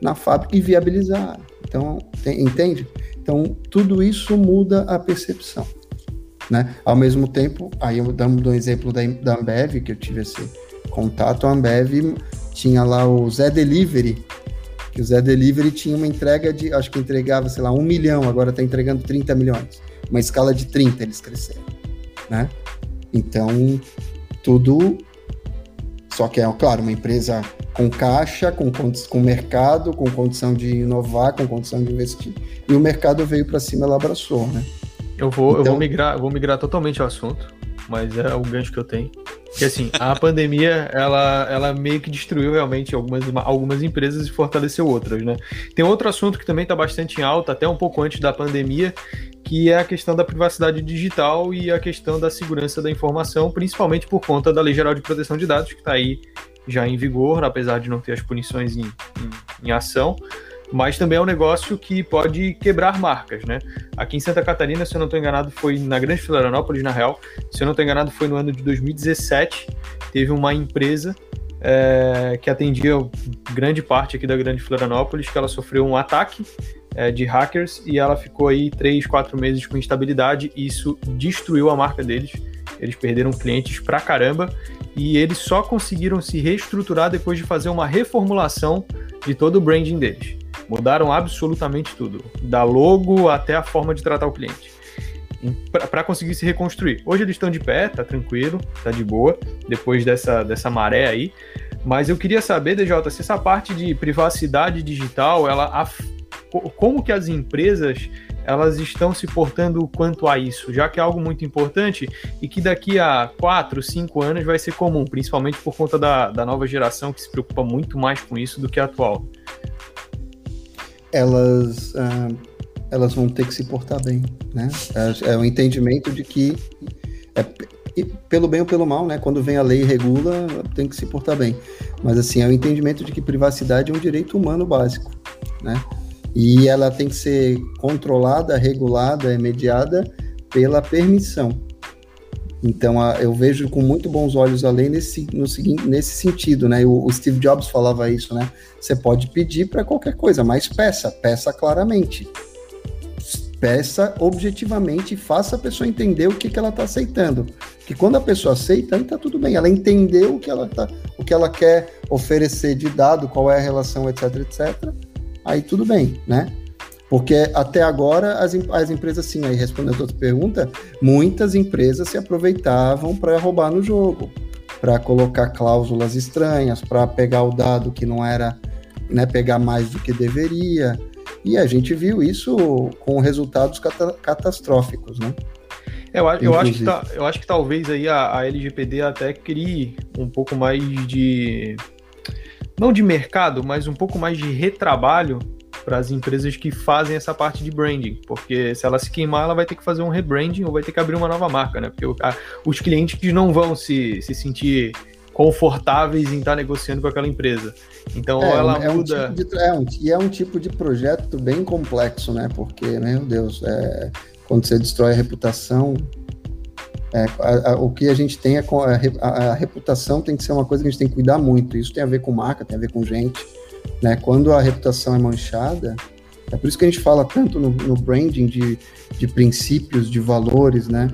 na fábrica e viabilizar. Então, tem, entende? Então, tudo isso muda a percepção. Né? Ao mesmo tempo, aí eu dando um exemplo da, da Ambev, que eu tive esse contato, a Ambev tinha lá o Zé Delivery, que o Zé Delivery tinha uma entrega de, acho que entregava, sei lá, um milhão, agora está entregando 30 milhões. Uma escala de 30 eles cresceram, né? Então, tudo. Só que é, claro, uma empresa com caixa, com, com mercado, com condição de inovar, com condição de investir. E o mercado veio para cima, ela abraçou, né? Eu vou, então... eu vou então migrar, vou migrar totalmente ao assunto, mas é o gancho que eu tenho. Porque assim, a pandemia, ela, ela meio que destruiu realmente algumas, algumas empresas e fortaleceu outras, né? Tem outro assunto que também está bastante em alta, até um pouco antes da pandemia, que é a questão da privacidade digital e a questão da segurança da informação, principalmente por conta da Lei Geral de Proteção de Dados, que está aí já em vigor, apesar de não ter as punições em, em, em ação mas também é um negócio que pode quebrar marcas, né? Aqui em Santa Catarina, se eu não estou enganado, foi na Grande Florianópolis, na real, se eu não estou enganado, foi no ano de 2017, teve uma empresa é, que atendia grande parte aqui da Grande Florianópolis, que ela sofreu um ataque é, de hackers e ela ficou aí três, quatro meses com instabilidade e isso destruiu a marca deles. Eles perderam clientes pra caramba e eles só conseguiram se reestruturar depois de fazer uma reformulação de todo o branding deles. Mudaram absolutamente tudo, da logo até a forma de tratar o cliente, para conseguir se reconstruir. Hoje eles estão de pé, tá tranquilo, tá de boa, depois dessa, dessa maré aí. Mas eu queria saber, DJ, se essa parte de privacidade digital, ela como que as empresas elas estão se portando quanto a isso, já que é algo muito importante e que daqui a 4, 5 anos vai ser comum, principalmente por conta da, da nova geração que se preocupa muito mais com isso do que a atual elas uh, elas vão ter que se portar bem, né? É, é o entendimento de que é, pelo bem ou pelo mal, né? Quando vem a lei e regula, tem que se portar bem. Mas assim, é o entendimento de que privacidade é um direito humano básico, né? E ela tem que ser controlada, regulada, mediada pela permissão. Então, eu vejo com muito bons olhos a lei nesse, no seguinte, nesse sentido, né? O, o Steve Jobs falava isso, né? Você pode pedir para qualquer coisa, mas peça, peça claramente. Peça objetivamente faça a pessoa entender o que, que ela está aceitando. Que quando a pessoa aceita, aí está tudo bem. Ela entendeu o que ela, tá, o que ela quer oferecer de dado, qual é a relação, etc, etc. Aí tudo bem, né? Porque até agora as, as empresas, sim, aí respondendo a outra pergunta, muitas empresas se aproveitavam para roubar no jogo, para colocar cláusulas estranhas, para pegar o dado que não era, né, pegar mais do que deveria. E a gente viu isso com resultados cata catastróficos, né? Eu, eu, acho que tá, eu acho que talvez aí a, a LGPD até crie um pouco mais de. Não de mercado, mas um pouco mais de retrabalho para as empresas que fazem essa parte de branding, porque se ela se queimar, ela vai ter que fazer um rebranding ou vai ter que abrir uma nova marca, né? Porque a, os clientes não vão se, se sentir confortáveis em estar tá negociando com aquela empresa. Então é, ela é muda. Um tipo de, é um, e é um tipo de projeto bem complexo, né? Porque, meu Deus, é, quando você destrói a reputação, é, a, a, o que a gente tem é a, a, reputação tem que ser uma coisa que a gente tem que cuidar muito. Isso tem a ver com marca, tem a ver com gente. Né? Quando a reputação é manchada, é por isso que a gente fala tanto no, no branding de, de princípios, de valores, né?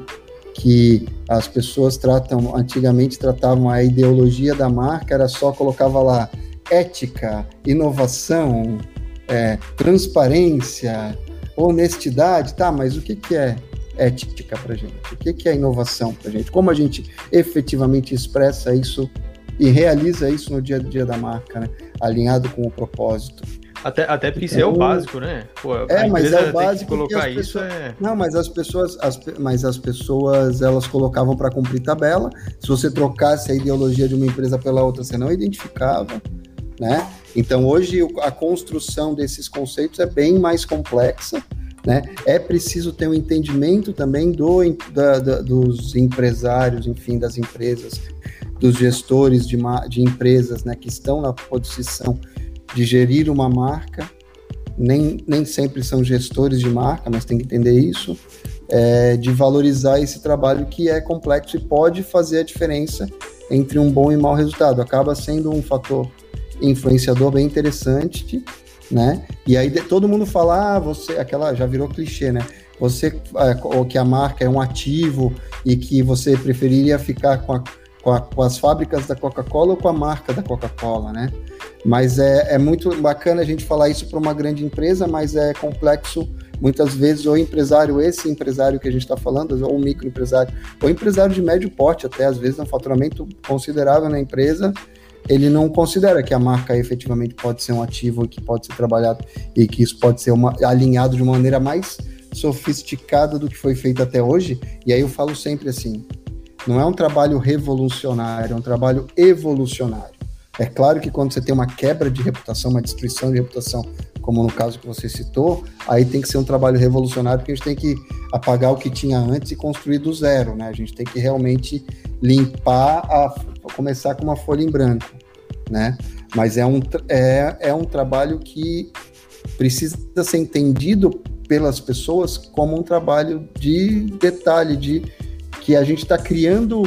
Que as pessoas tratam, antigamente tratavam a ideologia da marca, era só colocava lá ética, inovação, é, transparência, honestidade, tá, mas o que, que é ética para gente? O que, que é inovação para gente? Como a gente efetivamente expressa isso e realiza isso no dia a dia da marca, né? Alinhado com o propósito. Até, até porque isso é o então, básico, né? Pô, é, mas é o básico. colocar isso pessoas... é... Não, mas as pessoas, as, mas as pessoas elas colocavam para cumprir tabela. Se você trocasse a ideologia de uma empresa pela outra, você não identificava, né? Então hoje a construção desses conceitos é bem mais complexa. Né? É preciso ter um entendimento também do, da, da, dos empresários, enfim, das empresas, dos gestores de, de empresas né, que estão na posição de gerir uma marca. Nem, nem sempre são gestores de marca, mas tem que entender isso. É, de valorizar esse trabalho que é complexo e pode fazer a diferença entre um bom e mau resultado. Acaba sendo um fator influenciador bem interessante, né? E aí todo mundo fala, ah, você, aquela já virou clichê, né? Você, é, que a marca é um ativo e que você preferiria ficar com a com, a, com as fábricas da Coca-Cola ou com a marca da Coca-Cola, né? Mas é, é muito bacana a gente falar isso para uma grande empresa, mas é complexo muitas vezes o empresário, esse empresário que a gente está falando, ou microempresário, ou empresário de médio porte, até às vezes um faturamento considerável na empresa, ele não considera que a marca efetivamente pode ser um ativo que pode ser trabalhado e que isso pode ser uma, alinhado de uma maneira mais sofisticada do que foi feito até hoje. E aí eu falo sempre assim: não é um trabalho revolucionário, é um trabalho evolucionário. É claro que quando você tem uma quebra de reputação, uma destruição de reputação, como no caso que você citou, aí tem que ser um trabalho revolucionário, porque a gente tem que apagar o que tinha antes e construir do zero, né? A gente tem que realmente limpar, a, começar com uma folha em branco, né? Mas é um, é, é um trabalho que precisa ser entendido pelas pessoas como um trabalho de detalhe, de que a gente está criando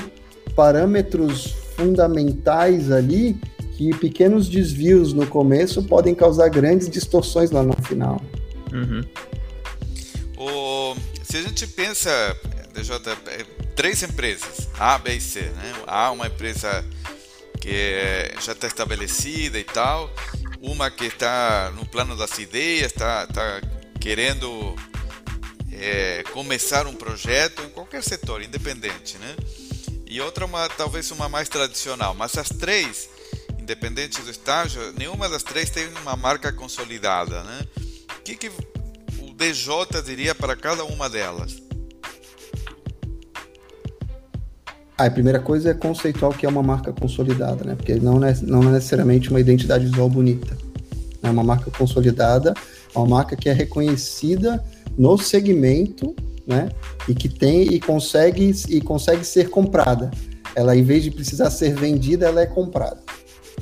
parâmetros fundamentais ali que pequenos desvios no começo podem causar grandes distorções lá no final. Uhum. O, se a gente pensa, DJ, é, três empresas, A, B e C, né? A, uma empresa que já está estabelecida e tal, uma que está no plano das ideias, está tá querendo é, começar um projeto em qualquer setor, independente, né? E outra, uma, talvez uma mais tradicional, mas as três, independente do estágio, nenhuma das três tem uma marca consolidada, né? O que, que o DJ diria para cada uma delas? A primeira coisa é conceitual que é uma marca consolidada, né? Porque não é, não é necessariamente uma identidade visual bonita. É uma marca consolidada Uma marca que é reconhecida no segmento, né? E que tem e consegue e consegue ser comprada. Ela, em vez de precisar ser vendida, ela é comprada.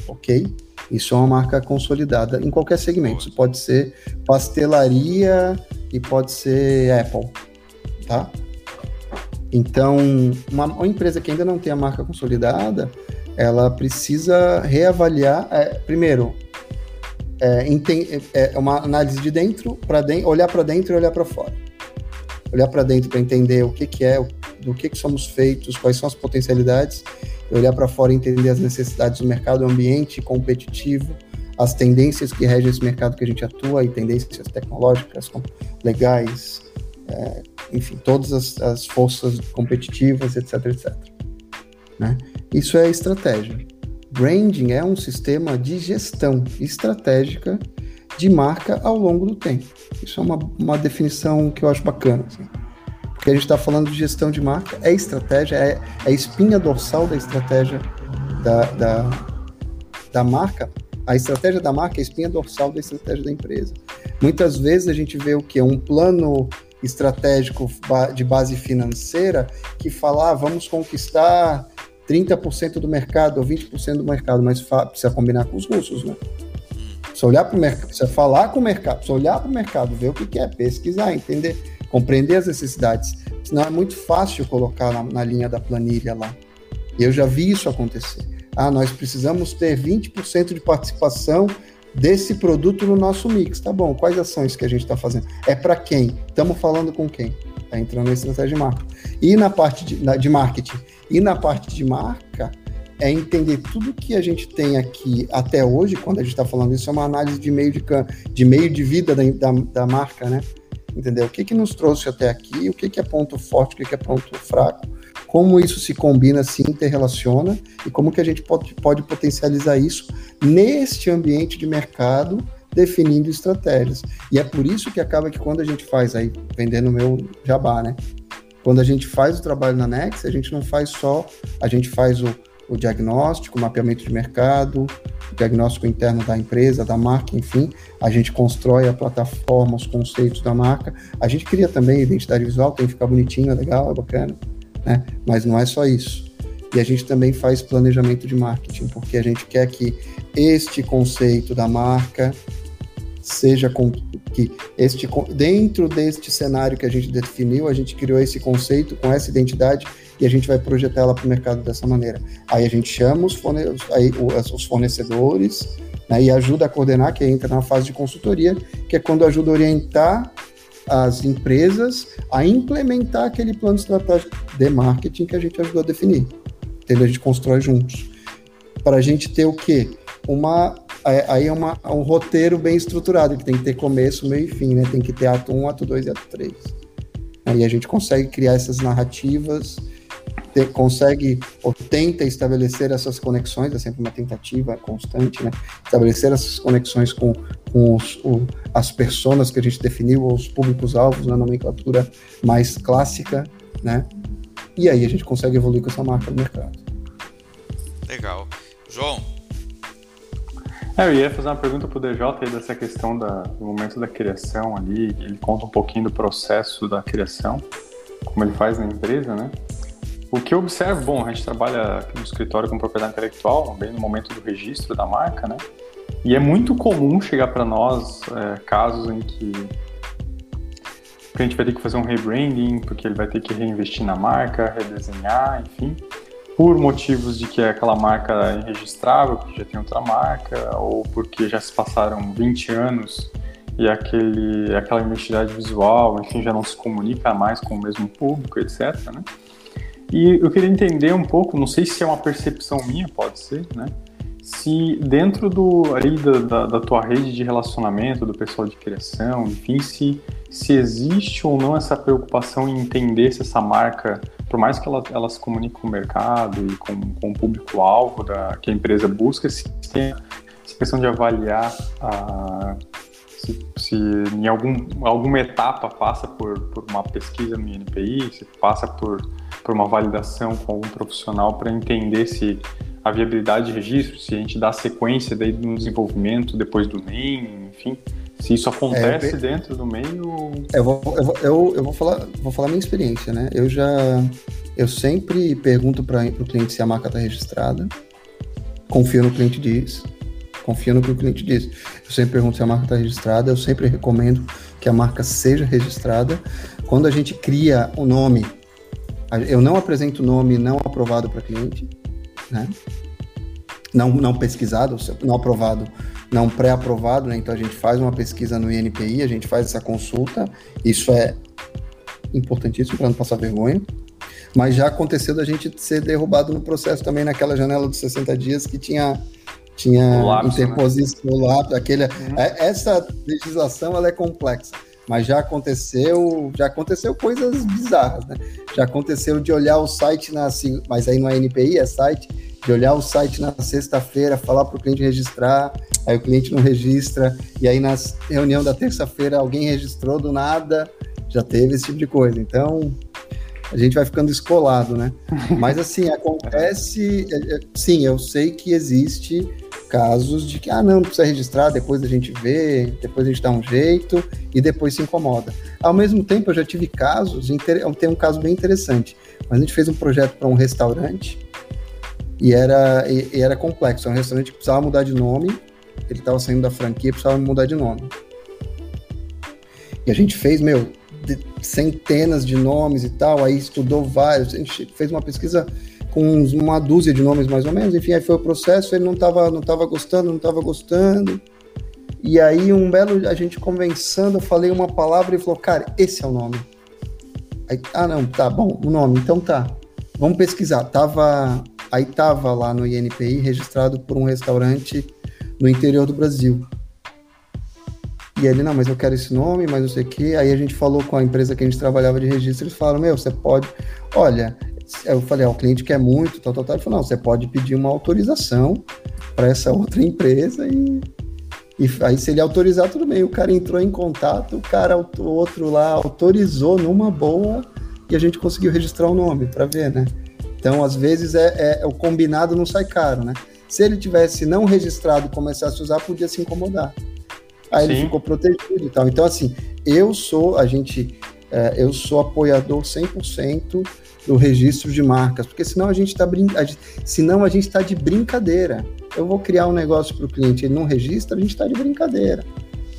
Ok? Isso é uma marca consolidada em qualquer segmento. Isso pode ser pastelaria e pode ser Apple, tá? Então, uma, uma empresa que ainda não tem a marca consolidada, ela precisa reavaliar. É, primeiro, é, é, é, uma análise de dentro para dentro, olhar para dentro e olhar para fora. Olhar para dentro para entender o que, que é, do que, que somos feitos, quais são as potencialidades, e olhar para fora e entender as necessidades do mercado, o ambiente competitivo, as tendências que regem esse mercado que a gente atua, e tendências tecnológicas, legais, é, enfim, todas as, as, forças competitivas, etc, etc. Né? Isso é estratégia. Branding é um sistema de gestão estratégica de marca ao longo do tempo. Isso é uma, uma definição que eu acho bacana. Assim. Porque a gente está falando de gestão de marca, é estratégia, é, é a espinha dorsal da estratégia da, da, da marca. A estratégia da marca é a espinha dorsal da estratégia da empresa. Muitas vezes a gente vê o que? Um plano estratégico de base financeira que fala, ah, vamos conquistar 30% do mercado ou 20% do mercado, mas precisa combinar com os russos, né? Precisa olhar para o mercado, precisa falar com o mercado, precisa olhar para o mercado, ver o que, que é, pesquisar, entender, compreender as necessidades. Senão é muito fácil colocar na, na linha da planilha lá. Eu já vi isso acontecer. Ah, nós precisamos ter 20% de participação desse produto no nosso mix. Tá bom, quais ações que a gente está fazendo? É para quem? Estamos falando com quem? Está entrando na estratégia de marca. E na parte de, na, de marketing e na parte de marca, é entender tudo que a gente tem aqui até hoje, quando a gente está falando isso, é uma análise de meio de, de, meio de vida da, da, da marca, né? Entendeu? O que, que nos trouxe até aqui, o que, que é ponto forte, o que, que é ponto fraco, como isso se combina, se interrelaciona e como que a gente pode, pode potencializar isso neste ambiente de mercado, definindo estratégias. E é por isso que acaba que quando a gente faz aí, vendendo o meu jabá, né? Quando a gente faz o trabalho na Nex, a gente não faz só, a gente faz o, o diagnóstico, o mapeamento de mercado, o diagnóstico interno da empresa, da marca, enfim, a gente constrói a plataforma, os conceitos da marca, a gente cria também identidade visual, tem que ficar bonitinho, é legal, é bacana, né? Mas não é só isso. E a gente também faz planejamento de marketing, porque a gente quer que este conceito da marca seja com, que este dentro deste cenário que a gente definiu, a gente criou esse conceito com essa identidade e a gente vai projetar ela para o mercado dessa maneira. Aí a gente chama os, forne aí, os fornecedores né, e ajuda a coordenar, que entra na fase de consultoria, que é quando ajuda a orientar as empresas a implementar aquele plano estratégico de marketing que a gente ajudou a definir. Entendeu? A gente constrói juntos. Para a gente ter o quê? Uma, aí é uma, um roteiro bem estruturado, que tem que ter começo, meio e fim, né? Tem que ter ato 1, ato 2 e ato 3. Aí a gente consegue criar essas narrativas te, consegue ou tenta estabelecer essas conexões, é sempre uma tentativa constante, né? Estabelecer essas conexões com, com os, o, as pessoas que a gente definiu, os públicos-alvos na nomenclatura mais clássica, né? E aí a gente consegue evoluir com essa marca no mercado. Legal. João? É, eu ia fazer uma pergunta para o DJ aí dessa questão da, do momento da criação ali. Ele conta um pouquinho do processo da criação, como ele faz na empresa, né? O que eu observo, bom, a gente trabalha aqui no escritório com propriedade intelectual, bem no momento do registro da marca, né? E é muito comum chegar para nós é, casos em que a gente vai ter que fazer um rebranding, porque ele vai ter que reinvestir na marca, redesenhar, enfim, por motivos de que é aquela marca é irregistrável, porque já tem outra marca, ou porque já se passaram 20 anos e aquele, aquela identidade visual, enfim, já não se comunica mais com o mesmo público, etc. Né? E eu queria entender um pouco, não sei se é uma percepção minha, pode ser, né? Se dentro do aí da, da, da, tua rede de relacionamento, do pessoal de criação, enfim, se, se existe ou não essa preocupação em entender se essa marca, por mais que ela, ela se comunique com o mercado e com, com o público-alvo que a empresa busca, se tem essa questão de avaliar a, se, se, em algum, alguma etapa passa por, por uma pesquisa no INPI, se passa por por uma validação com algum profissional para entender se a viabilidade de registro, se a gente dá sequência daí no desenvolvimento depois do NEM, enfim, Se isso acontece é, dentro do meio. Eu vou, eu, vou, eu, eu vou falar, vou falar minha experiência, né? Eu já. Eu sempre pergunto para o cliente se a marca está registrada. Confio no cliente diz. Confio no que o cliente diz. Eu sempre pergunto se a marca está registrada. Eu sempre recomendo que a marca seja registrada. Quando a gente cria o um nome, eu não apresento o nome não aprovado para cliente, né? Não, não pesquisado, não aprovado não pré-aprovado, né? Então a gente faz uma pesquisa no INPI, a gente faz essa consulta, isso é importantíssimo para não passar vergonha. Mas já aconteceu da gente ser derrubado no processo também naquela janela dos 60 dias que tinha tinha né? interposição né? lápis, aquele, uhum. é, essa legislação ela é complexa, mas já aconteceu, já aconteceu coisas bizarras, né? Já aconteceu de olhar o site na, mas aí não é NPI, é site, de olhar o site na sexta-feira, falar para o cliente registrar, aí o cliente não registra, e aí na reunião da terça-feira alguém registrou do nada, já teve esse tipo de coisa. Então, a gente vai ficando escolado, né? <laughs> Mas assim, acontece, é, é, sim, eu sei que existe casos de que, ah, não, precisa registrar, depois a gente vê, depois a gente dá um jeito e depois se incomoda. Ao mesmo tempo, eu já tive casos, tem um caso bem interessante, mas a gente fez um projeto para um restaurante e era, e, e era complexo. Era um restaurante que precisava mudar de nome, ele estava saindo da franquia, precisava mudar de nome. E a gente fez, meu, de, centenas de nomes e tal, aí estudou vários, a gente fez uma pesquisa com uma dúzia de nomes mais ou menos, enfim, aí foi o processo, ele não estava não tava gostando, não estava gostando. E aí, um belo, a gente conversando, eu falei uma palavra e falou, cara, esse é o nome. Aí, ah, não, tá bom, o nome, então tá. Vamos pesquisar. Tava Aí tava lá no INPI registrado por um restaurante no interior do Brasil. E ele, não, mas eu quero esse nome, mas não sei o quê. Aí a gente falou com a empresa que a gente trabalhava de registro, eles falaram, meu, você pode. Olha, eu falei, ó, o cliente quer muito, tal, tal, tal. Ele falou, não, você pode pedir uma autorização para essa outra empresa e, e aí se ele autorizar, tudo bem. O cara entrou em contato, o cara, o outro lá, autorizou numa boa e a gente conseguiu registrar o nome para ver, né? Então, às vezes, é, é, o combinado não sai caro, né? Se ele tivesse não registrado e começasse a usar, podia se incomodar. Aí Sim. ele ficou protegido e tal. Então, assim, eu sou, a gente, é, eu sou apoiador 100% do registro de marcas, porque senão a gente está brin... senão a gente está de brincadeira. Eu vou criar um negócio para o cliente, ele não registra, a gente está de brincadeira,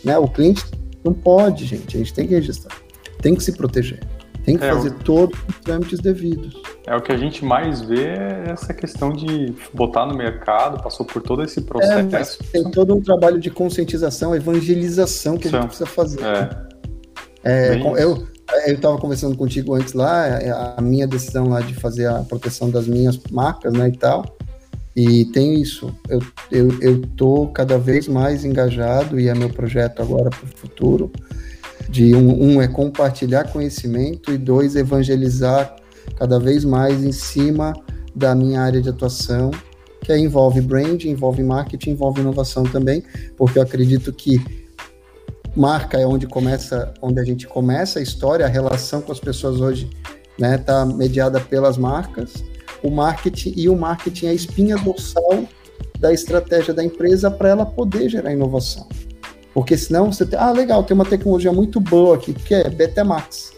né? O cliente não pode, gente, a gente tem que registrar, tem que se proteger. Tem que é, fazer o... todos os trâmites devidos. É o que a gente mais vê é essa questão de botar no mercado, passou por todo esse processo. É, tem todo um trabalho de conscientização, evangelização que Sim. a gente precisa fazer. É. é eu eu estava conversando contigo antes lá, é, a minha decisão lá de fazer a proteção das minhas marcas, né, e tal. E tem isso. Eu, eu, eu tô cada vez mais engajado e é meu projeto agora para o futuro de um, um é compartilhar conhecimento e dois evangelizar cada vez mais em cima da minha área de atuação, que aí envolve brand, envolve marketing, envolve inovação também, porque eu acredito que marca é onde começa, onde a gente começa a história, a relação com as pessoas hoje, né, tá mediada pelas marcas. O marketing e o marketing é a espinha dorsal da estratégia da empresa para ela poder gerar inovação. Porque senão você tem, ah, legal, tem uma tecnologia muito boa aqui, que é Betamax.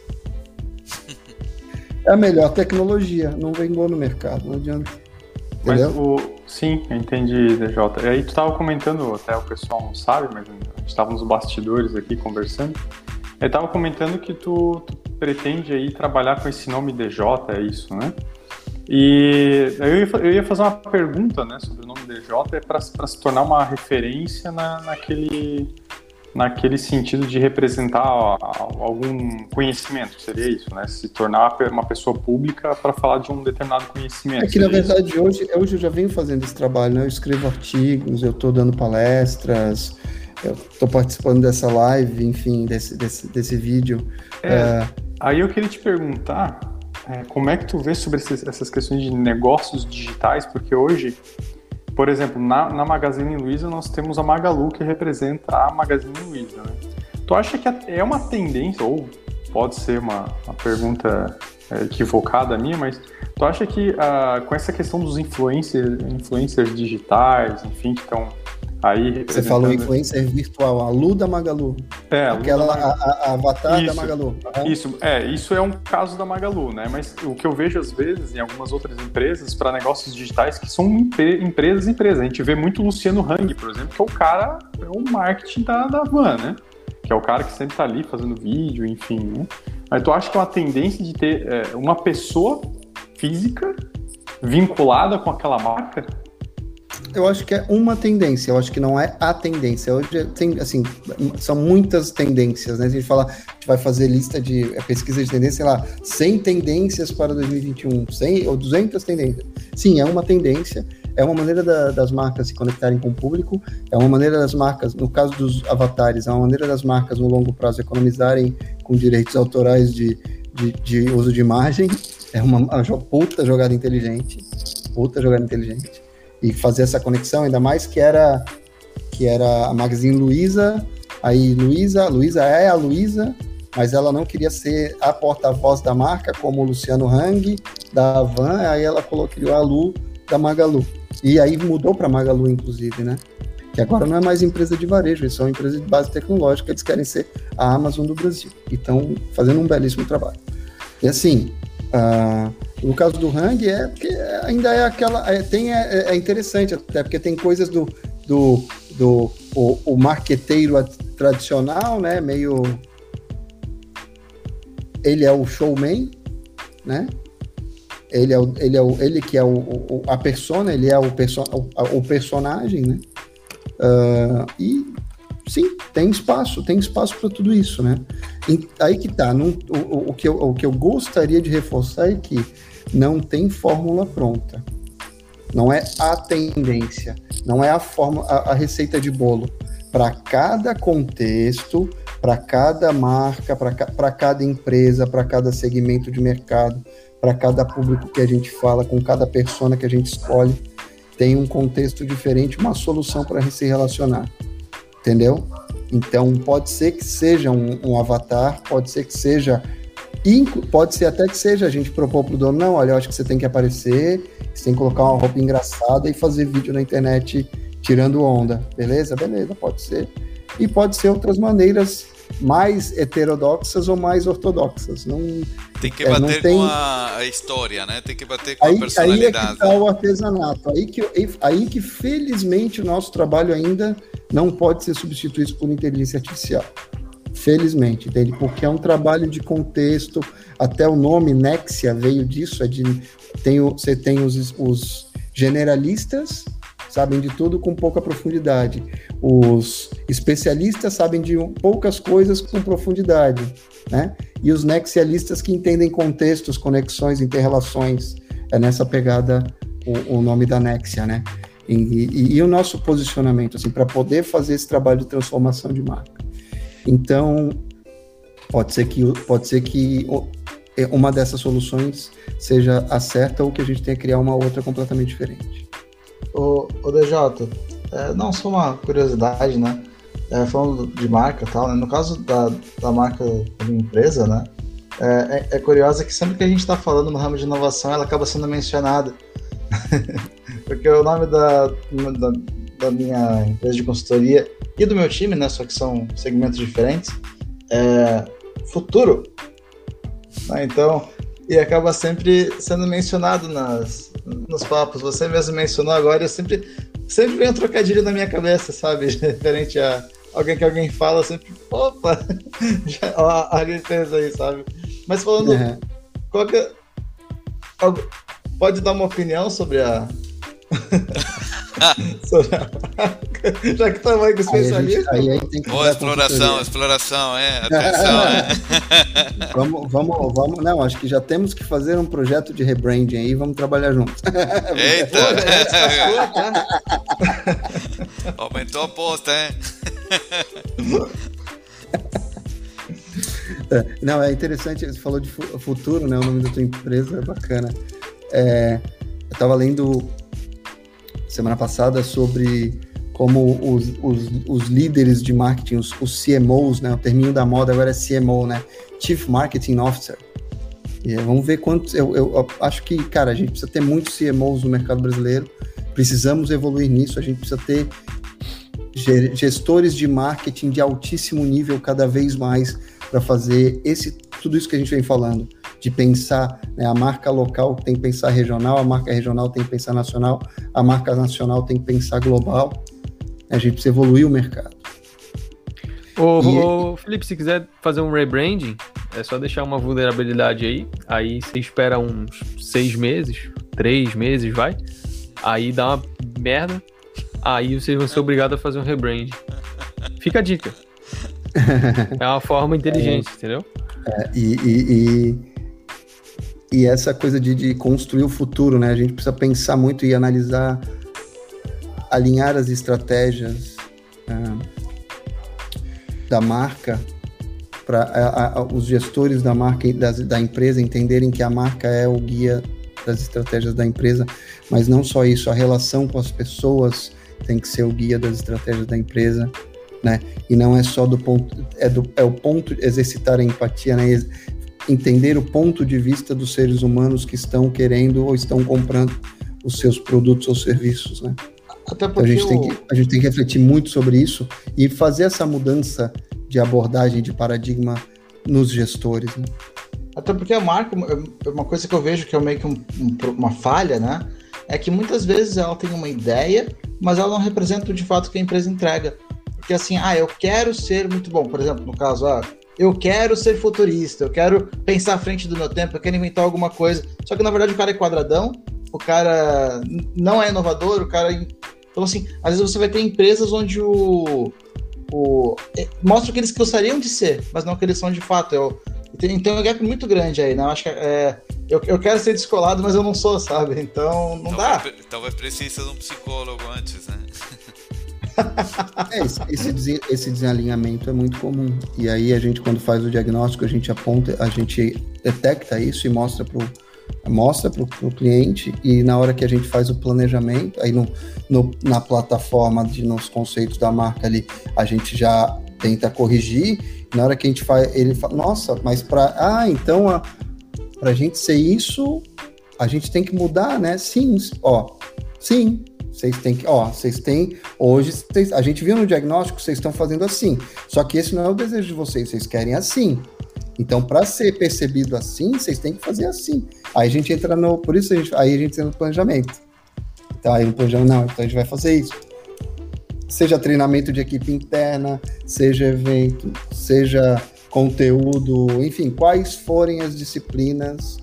<laughs> é a melhor tecnologia, não vingou no mercado, não adianta. Mas o, sim, entendi, DJ. E aí tu estava comentando, até o pessoal não sabe, mas a gente estava nos bastidores aqui conversando. Eu estava comentando que tu, tu, pretende aí trabalhar com esse nome DJ, é isso, né? E eu ia, eu ia fazer uma pergunta, né, sobre o nome DJ, é para se tornar uma referência na, naquele naquele sentido de representar algum conhecimento, seria isso, né? Se tornar uma pessoa pública para falar de um determinado conhecimento. É que, na verdade, isso? hoje, hoje eu já venho fazendo esse trabalho, né? Eu escrevo artigos, eu estou dando palestras, eu estou participando dessa live, enfim, desse, desse, desse vídeo. É, é... Aí eu queria te perguntar é, como é que tu vê sobre essas questões de negócios digitais, porque hoje por exemplo, na, na Magazine Luiza nós temos a Magalu que representa a Magazine Luiza, né? Tu acha que é uma tendência, ou pode ser uma, uma pergunta é, equivocada minha, mas tu acha que ah, com essa questão dos influencers, influencers digitais, enfim, que estão Aí, Você falou influencer virtual, a Lu da Magalu. É, aquela a, a, a avatar isso, da Magalu. Isso, é, isso é um caso da Magalu, né? Mas o que eu vejo às vezes em algumas outras empresas para negócios digitais que são empresas empresas. A gente vê muito Luciano Hang, por exemplo, que é o cara, é o marketing da, da van, né? Que é o cara que sempre tá ali fazendo vídeo, enfim, né? Mas tu acha que é uma tendência de ter é, uma pessoa física vinculada com aquela marca? Eu acho que é uma tendência, eu acho que não é a tendência. Hoje tem, assim, são muitas tendências, né? A gente fala, a gente vai fazer lista de é, pesquisa de tendência, sei lá, 100 tendências para 2021, 100 ou 200 tendências. Sim, é uma tendência, é uma maneira da, das marcas se conectarem com o público, é uma maneira das marcas, no caso dos avatares, é uma maneira das marcas no longo prazo economizarem com direitos autorais de, de, de uso de imagem. É uma, uma puta jogada inteligente, puta jogada inteligente e fazer essa conexão, ainda mais que era que era a Magazine Luiza, aí Luiza, Luiza é a Luiza, mas ela não queria ser a porta-voz da marca, como o Luciano Hang, da Avan, aí ela colocou, criou a Lu da Magalu. E aí mudou para Magalu, inclusive, né? Que agora não é mais empresa de varejo, eles são empresa de base tecnológica, eles querem ser a Amazon do Brasil. E estão fazendo um belíssimo trabalho. E assim, no caso do Hang, é porque ainda é aquela. É, tem, é, é, interessante, até porque tem coisas do. do, do o, o marqueteiro tradicional, né? Meio. Ele é o showman, né? Ele é o, ele é o, ele que é o, o a persona, ele é o, perso, o, o personagem, né? Uh, e sim, tem espaço, tem espaço para tudo isso, né? E aí que tá, não, o, o, que eu, o que eu gostaria de reforçar é que não tem fórmula pronta. Não é a tendência, não é a, forma, a, a receita de bolo. Para cada contexto, para cada marca, para cada empresa, para cada segmento de mercado, para cada público que a gente fala, com cada persona que a gente escolhe, tem um contexto diferente, uma solução para se relacionar entendeu? Então pode ser que seja um, um avatar, pode ser que seja pode ser até que seja a gente propor pro dono, não, olha, eu acho que você tem que aparecer, você tem que colocar uma roupa engraçada e fazer vídeo na internet tirando onda, beleza? Beleza, pode ser. E pode ser outras maneiras mais heterodoxas ou mais ortodoxas. Não, tem que é, bater tem... com a, história, né? Tem que bater com aí, a personalidade. Aí é que tá o artesanato. Aí que, aí que, felizmente, o nosso trabalho ainda não pode ser substituído por inteligência artificial. Felizmente, entende? Porque é um trabalho de contexto, até o nome Nexia veio disso, é de, tem, você tem os, os generalistas sabem de tudo com pouca profundidade. Os especialistas sabem de poucas coisas com profundidade, né? E os nexialistas que entendem contextos, conexões, interrelações. É nessa pegada o, o nome da Nexia, né? E, e, e, o nosso posicionamento, assim, para poder fazer esse trabalho de transformação de marca. Então, pode ser que, pode ser que uma dessas soluções seja a certa ou que a gente tenha que criar uma outra completamente diferente. O, DJ, é, não, só uma curiosidade, né? É, falando de marca e tal, né? no caso da, da marca da empresa, né? É, é, é curioso que sempre que a gente está falando no ramo de inovação, ela acaba sendo mencionada. <laughs> Porque o nome da, da, da, minha empresa de consultoria e do meu time, né? Só que são segmentos diferentes, é Futuro. Né? Então, e acaba sempre sendo mencionado nas, nos papos. Você mesmo mencionou agora, eu sempre, sempre vem um trocadilho na minha cabeça, sabe? <laughs> Referente a alguém que alguém fala, sempre, opa, <laughs> já, a, a licença aí, sabe? Mas falando, uhum. qual que, é, pode dar uma opinião sobre a, <laughs> <laughs> Já que estamos aí com especialista. Aí, aí, aí Boa exploração, exploração, é. <laughs> Atenção, é. <laughs> vamos, vamos, vamos. Não, acho que já temos que fazer um projeto de rebranding aí, vamos trabalhar juntos. Eita! Tá? Aumentou a aposta, hein? É, não, é interessante, você falou de futuro, né? O nome da tua empresa é bacana. É, eu estava lendo semana passada sobre como os, os, os líderes de marketing, os, os, CMOs, né? O terminho da moda agora é CMO, né? Chief Marketing Officer. E vamos ver quantos. Eu, eu, eu, acho que, cara, a gente precisa ter muitos CMOs no mercado brasileiro. Precisamos evoluir nisso. A gente precisa ter gestores de marketing de altíssimo nível cada vez mais para fazer esse tudo isso que a gente vem falando, de pensar né, a marca local tem que pensar regional, a marca regional tem que pensar nacional, a marca nacional tem que pensar global. A gente precisa evoluir o mercado. Ô, e... ô, Felipe, se quiser fazer um rebranding, é só deixar uma vulnerabilidade aí. Aí você espera uns seis meses, três meses, vai. Aí dá uma merda. Aí vocês vão ser obrigados a fazer um rebrand. Fica a dica. <laughs> É uma forma inteligente, é, entendeu? É, e, e, e, e, essa coisa de, de, construir o futuro, né? A gente precisa pensar muito e analisar, alinhar as estratégias uh, da marca para os gestores da marca da, da empresa entenderem que a marca é o guia das estratégias da empresa, mas não só isso, a relação com as pessoas tem que ser o guia das estratégias da empresa, né? E não é só do ponto, é, do, é o ponto exercitar a empatia, né? Entender o ponto de vista dos seres humanos que estão querendo ou estão comprando os seus produtos ou serviços, né? Até porque então a, gente tem que, a gente tem que refletir muito sobre isso e fazer essa mudança de abordagem, de paradigma nos gestores, né? Até porque a marca, uma coisa que eu vejo que é meio que um, um, uma falha, né? É que muitas vezes ela tem uma ideia, mas ela não representa de fato o que a empresa entrega. Porque assim, ah, eu quero ser muito bom. Por exemplo, no caso, ah, eu quero ser futurista, eu quero pensar à frente do meu tempo, eu quero inventar alguma coisa. Só que na verdade o cara é quadradão, o cara não é inovador, o cara. Então, assim, às vezes você vai ter empresas onde o. o é, mostra o que eles gostariam de ser, mas não o que eles são de fato. Eu, então é um gap muito grande aí, né? Eu acho que é, eu, eu quero ser descolado, mas eu não sou, sabe? Então não então dá. Então vai precisar de um psicólogo antes, né? <laughs> é, esse, esse, desalinhamento é muito comum. E aí a gente, quando faz o diagnóstico, a gente aponta, a gente detecta isso e mostra para mostra o cliente e na hora que a gente faz o planejamento, aí no, no, na plataforma de nos conceitos da marca ali, a gente já tenta corrigir. Na hora que a gente faz, ele fala, nossa, mas para ah, então para a gente ser isso, a gente tem que mudar, né? Sim, ó, sim, vocês têm que, ó, vocês têm, hoje, vocês, a gente viu no diagnóstico, vocês estão fazendo assim. Só que esse não é o desejo de vocês, vocês querem assim. Então, para ser percebido assim, vocês têm que fazer assim. Aí a gente entra no, por isso a gente, aí a gente entra no planejamento. Então, aí no planejamento, não, então a gente vai fazer isso. Seja treinamento de equipe interna, seja evento, seja conteúdo, enfim, quais forem as disciplinas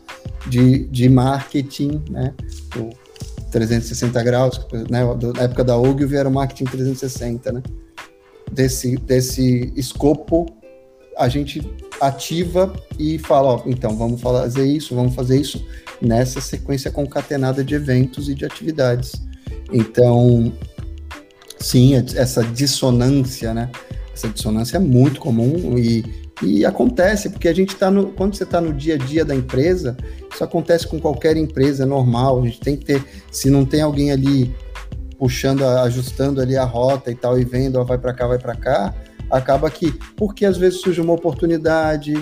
de, de marketing, né? 360 graus, né? Na época da Ogilvy era o marketing 360, né? Desse, desse escopo, a gente ativa e fala, ó, então vamos fazer isso, vamos fazer isso nessa sequência concatenada de eventos e de atividades. Então, sim, essa dissonância, né? Essa dissonância é muito comum e e acontece, porque a gente está no. Quando você está no dia a dia da empresa, isso acontece com qualquer empresa, é normal. A gente tem que ter. Se não tem alguém ali puxando, ajustando ali a rota e tal, e vendo, ó, vai para cá, vai para cá, acaba que, porque às vezes surge uma oportunidade,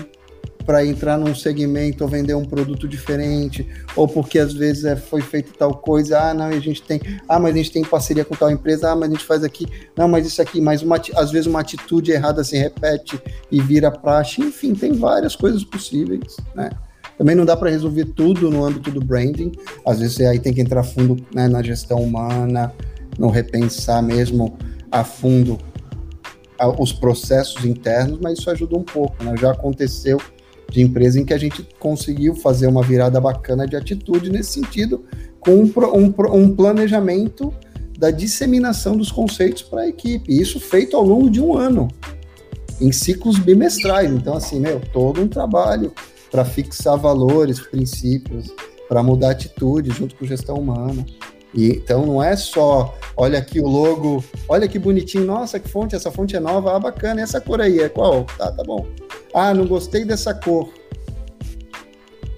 para entrar num segmento ou vender um produto diferente, ou porque às vezes é, foi feito tal coisa, ah, não, a gente tem, ah, mas a gente tem parceria com tal empresa, ah, mas a gente faz aqui, não, mas isso aqui, mas uma, às vezes uma atitude errada se repete e vira praxe, enfim, tem várias coisas possíveis, né? Também não dá para resolver tudo no âmbito do branding, às vezes você aí tem que entrar fundo né, na gestão humana, no repensar mesmo a fundo os processos internos, mas isso ajuda um pouco, né? Já aconteceu de empresa em que a gente conseguiu fazer uma virada bacana de atitude nesse sentido, com um, um, um planejamento da disseminação dos conceitos para a equipe. Isso feito ao longo de um ano, em ciclos bimestrais. Então, assim, meu, todo um trabalho para fixar valores, princípios, para mudar atitude junto com gestão humana. E, então não é só, olha aqui o logo, olha que bonitinho, nossa, que fonte, essa fonte é nova, ah, bacana, e essa cor aí é qual? Tá, tá bom. Ah, não gostei dessa cor.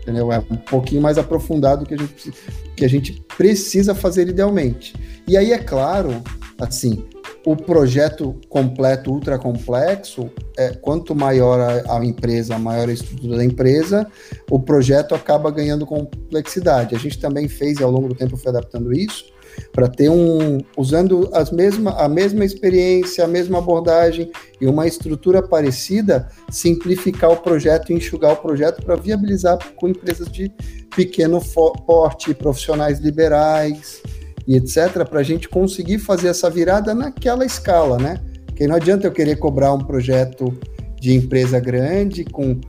Entendeu? É um pouquinho mais aprofundado que a gente, que a gente precisa fazer idealmente. E aí, é claro, assim, o projeto completo, ultra complexo, é, quanto maior a, a, empresa, maior a estrutura da empresa, o projeto acaba ganhando complexidade. A gente também fez, e ao longo do tempo foi adaptando isso, para ter um usando as mesma, a mesma experiência, a mesma abordagem e uma estrutura parecida, simplificar o projeto enxugar o projeto para viabilizar com empresas de pequeno porte, profissionais liberais e etc, para a gente conseguir fazer essa virada naquela escala, né? Porque não adianta eu querer cobrar um projeto de empresa grande com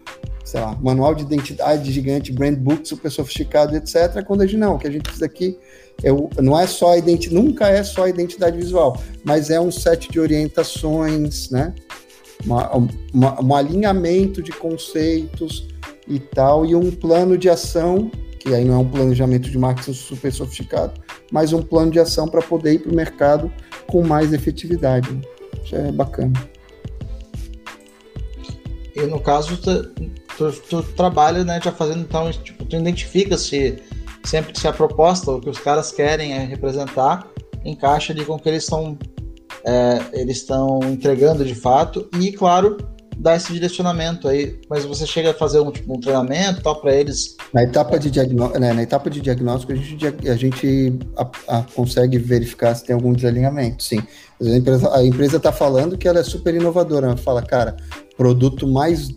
sei lá, manual de identidade gigante, brand book super sofisticado, etc. Quando a gente não, o que a gente precisa aqui é o, não é só a identidade, nunca é só identidade visual, mas é um set de orientações, né? Uma, uma, um alinhamento de conceitos e tal, e um plano de ação, que aí não é um planejamento de marketing super sofisticado, mas um plano de ação para poder ir para o mercado com mais efetividade. Isso é bacana. E no caso, tu, tu trabalha, né, já fazendo, então, tipo, tu identifica se sempre se a proposta, o que os caras querem é representar, encaixa ali com o que eles estão é, eles estão entregando de fato e, claro, dá esse direcionamento aí. Mas você chega a fazer um, tipo, um treinamento tal para eles? Na etapa de diagnóstico, né, na etapa de diagnóstico a gente, a gente a, a, consegue verificar se tem algum desalinhamento, sim. A empresa está falando que ela é super inovadora, ela fala, cara, produto mais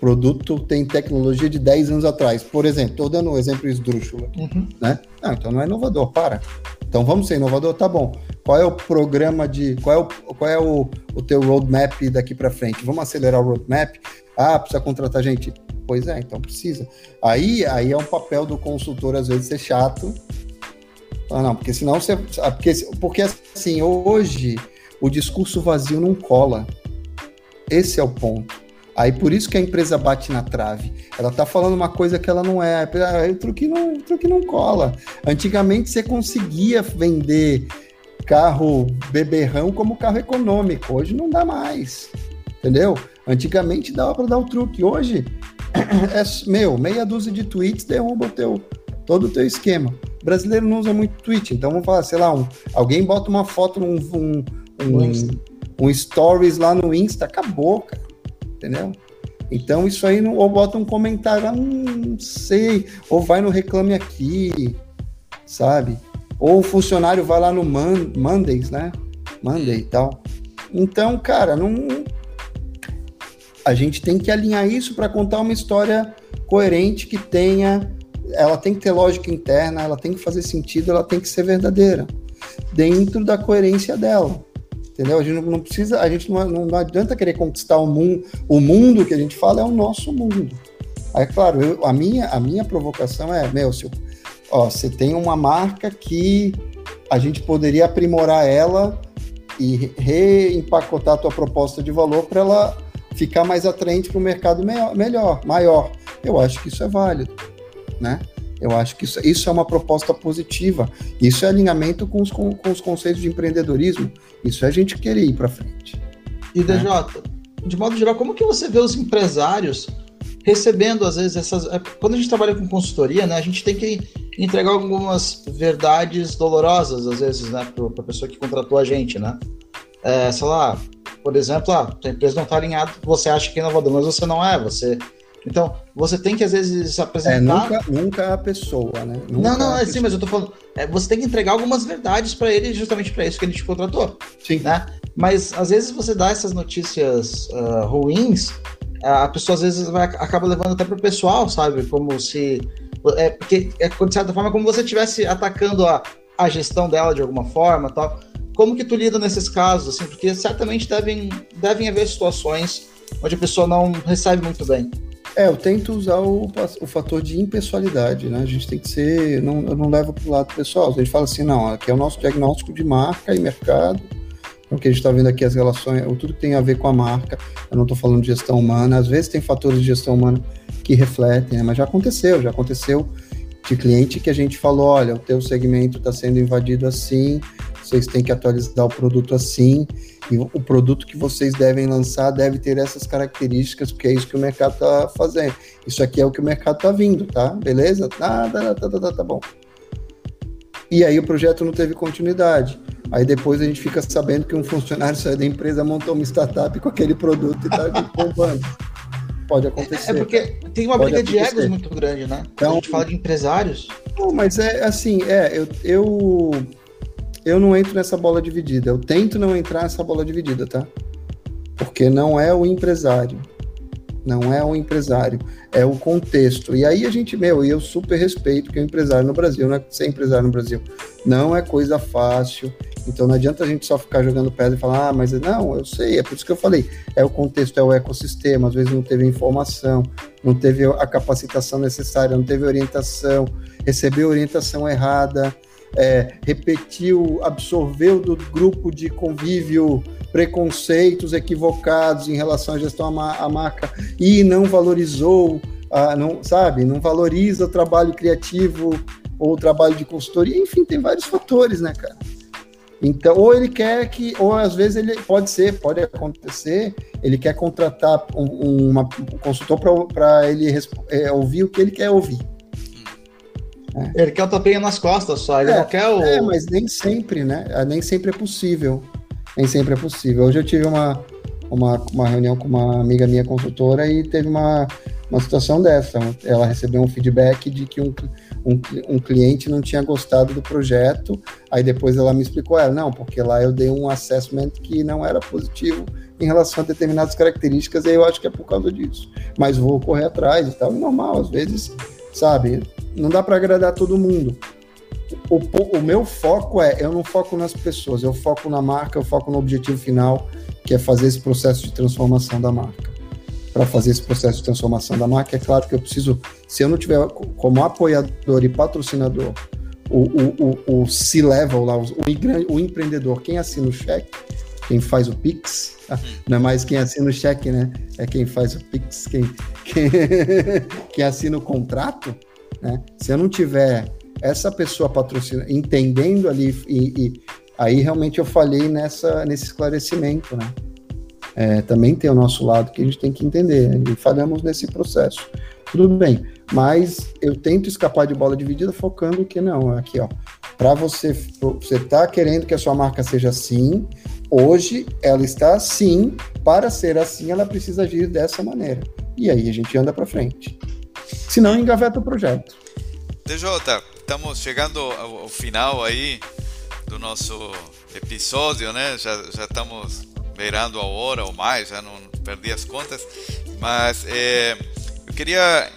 produto tem tecnologia de 10 anos atrás. Por exemplo, estou dando um exemplo esdrúxulo aqui, uhum. né? Ah, então não é inovador, para. Então vamos ser inovador, tá bom. Qual é o programa de, qual é o, qual é o, o teu roadmap daqui para frente? Vamos acelerar o roadmap? Ah, precisa contratar gente? Pois é, então precisa. Aí, aí é um papel do consultor às vezes ser chato. Ah, não, porque senão você, ah, porque, porque assim, hoje o discurso vazio não cola. Esse é o ponto. Aí por isso que a empresa bate na trave. Ela tá falando uma coisa que ela não é. Ah, o truque não, o truque não cola. Antigamente você conseguia vender carro beberrão como carro econômico. Hoje não dá mais. Entendeu? Antigamente dava para dar o truque. Hoje <clears throat> é meu, meia dúzia de tweets derruba o teu, todo o teu esquema. O brasileiro não usa muito tweet, então vamos falar, sei lá, um, alguém bota uma foto num um, um, um stories lá no Insta, acabou, cara entendeu? Então isso aí, não, ou bota um comentário, ah, não sei, ou vai no Reclame Aqui, sabe? Ou o funcionário vai lá no Man, Mondays, né? Monday e tal. Então, cara, não. A gente tem que alinhar isso para contar uma história coerente que tenha. Ela tem que ter lógica interna, ela tem que fazer sentido, ela tem que ser verdadeira, dentro da coerência dela entendeu? A gente não, precisa, a gente não, não, adianta querer conquistar o mundo, o mundo que a gente fala é o nosso mundo. Aí, claro, eu, a, minha, a minha provocação é, meu, se, ó, você tem uma marca que a gente poderia aprimorar ela e reempacotar a tua proposta de valor para ela ficar mais atraente para o mercado melhor, maior. Eu acho que isso é válido, né? Eu acho que isso, isso é uma proposta positiva. Isso é alinhamento com os, com, com os conceitos de empreendedorismo. Isso é a gente querer ir para frente. E DJ, né? de modo geral, como que você vê os empresários recebendo às vezes essas. É, quando a gente trabalha com consultoria, né, a gente tem que entregar algumas verdades dolorosas às vezes, né, para a pessoa que contratou a gente, né? É, sei lá, por exemplo, ah, a empresa não está alinhada, você acha que é inovador, mas você não é, você então, você tem que às vezes se apresentar. É, nunca, nunca é a pessoa, né? Nunca não, não, é sim, mas eu tô falando. É, você tem que entregar algumas verdades para ele, justamente para isso que ele te contratou. Sim. Né? Mas às vezes você dá essas notícias uh, ruins, a pessoa às vezes vai, acaba levando até pro pessoal, sabe? Como se. É, porque, é, de certa forma, como você estivesse atacando a, a gestão dela de alguma forma tal. Como que tu lida nesses casos, assim? Porque certamente devem, devem haver situações onde a pessoa não recebe muito bem. É, eu tento usar o, o fator de impessoalidade, né? A gente tem que ser. Não, eu não levo para o lado pessoal. A gente fala assim, não, aqui é o nosso diagnóstico de marca e mercado. Então, o que a gente está vendo aqui, as relações, tudo que tem a ver com a marca. Eu não estou falando de gestão humana. Às vezes tem fatores de gestão humana que refletem, né? mas já aconteceu, já aconteceu de cliente que a gente falou, olha, o teu segmento está sendo invadido assim, vocês têm que atualizar o produto assim, e o produto que vocês devem lançar deve ter essas características, porque é isso que o mercado está fazendo. Isso aqui é o que o mercado está vindo, tá? Beleza? Tá, tá, tá, tá, tá, tá bom. E aí o projeto não teve continuidade. Aí depois a gente fica sabendo que um funcionário saiu da empresa, montou uma startup com aquele produto e está bombando. Pode acontecer. É porque tem uma briga de egos muito grande, né? Então, a gente fala de empresários. Não, mas é assim, é, eu, eu eu não entro nessa bola dividida. Eu tento não entrar nessa bola dividida, tá? Porque não é o empresário. Não é o empresário, é o contexto. E aí a gente, meu, e eu super respeito que o empresário no Brasil, não é ser empresário no Brasil, não é coisa fácil. Então não adianta a gente só ficar jogando pedra e falar, ah, mas não, eu sei, é por isso que eu falei, é o contexto, é o ecossistema, às vezes não teve informação, não teve a capacitação necessária, não teve orientação, recebeu orientação errada, é, repetiu, absorveu do grupo de convívio preconceitos equivocados em relação à gestão à marca e não valorizou, a, não sabe, não valoriza o trabalho criativo ou o trabalho de consultoria, enfim, tem vários fatores, né, cara? Então, ou ele quer que, ou às vezes ele pode ser, pode acontecer, ele quer contratar um, uma, um consultor para ele é, ouvir o que ele quer ouvir. É. Ele quer o tapinha nas costas só, ele é, não quer o. É, mas nem sempre, né? Nem sempre é possível nem sempre é possível. Hoje eu tive uma, uma, uma reunião com uma amiga minha consultora e teve uma, uma situação dessa. Ela recebeu um feedback de que um, um, um cliente não tinha gostado do projeto, aí depois ela me explicou, ela, não, porque lá eu dei um assessment que não era positivo em relação a determinadas características, e eu acho que é por causa disso. Mas vou correr atrás e tal, normal, às vezes, sabe, não dá para agradar todo mundo o, o meu foco é, eu não foco nas pessoas, eu foco na marca, eu foco no objetivo final, que é fazer esse processo de transformação da marca. Para fazer esse processo de transformação da marca, é claro que eu preciso, se eu não tiver como apoiador e patrocinador o, o, o, o C-level lá, o, o empreendedor, quem assina o cheque, quem faz o Pix, <laughs> não é mais quem assina o cheque, né? É quem faz o Pix, quem, quem, <laughs> quem assina o contrato, né? Se eu não tiver essa pessoa patrocina, entendendo ali, e, e, aí realmente eu falhei nessa, nesse esclarecimento, né? É, também tem o nosso lado que a gente tem que entender, né? e falhamos nesse processo. Tudo bem, mas eu tento escapar de bola dividida focando que não, aqui ó, para você, você tá querendo que a sua marca seja assim, hoje ela está assim, para ser assim ela precisa agir dessa maneira. E aí a gente anda para frente. Senão engaveta o projeto. DJ, estamos chegando ao, final aí do nosso episódio, né? Já, já estamos beirando a hora ou mais, já não perdi as contas. Mas é, eu queria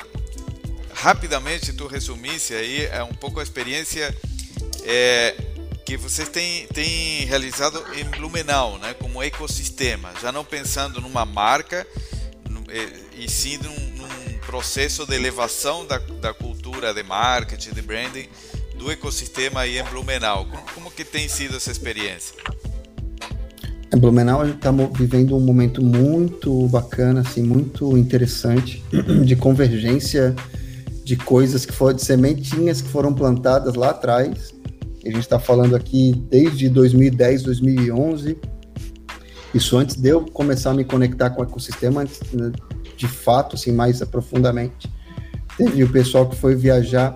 rapidamente tu resumisse aí é, um pouco a experiência é, que vocês têm, têm realizado em Blumenau, né? Como ecossistema, já não pensando numa marca e sim num processo de elevação da, da cultura de marketing, de branding do ecossistema aí em Blumenau. Como, como que tem sido essa experiência? Em Blumenau estamos vivendo um momento muito bacana, assim, muito interessante <clears throat> de convergência de coisas que foram de sementinhas que foram plantadas lá atrás. A gente está falando aqui desde 2010, 2011. Isso antes de eu começar a me conectar com o ecossistema, né, de fato, assim, mais profundamente. Teve o pessoal que foi viajar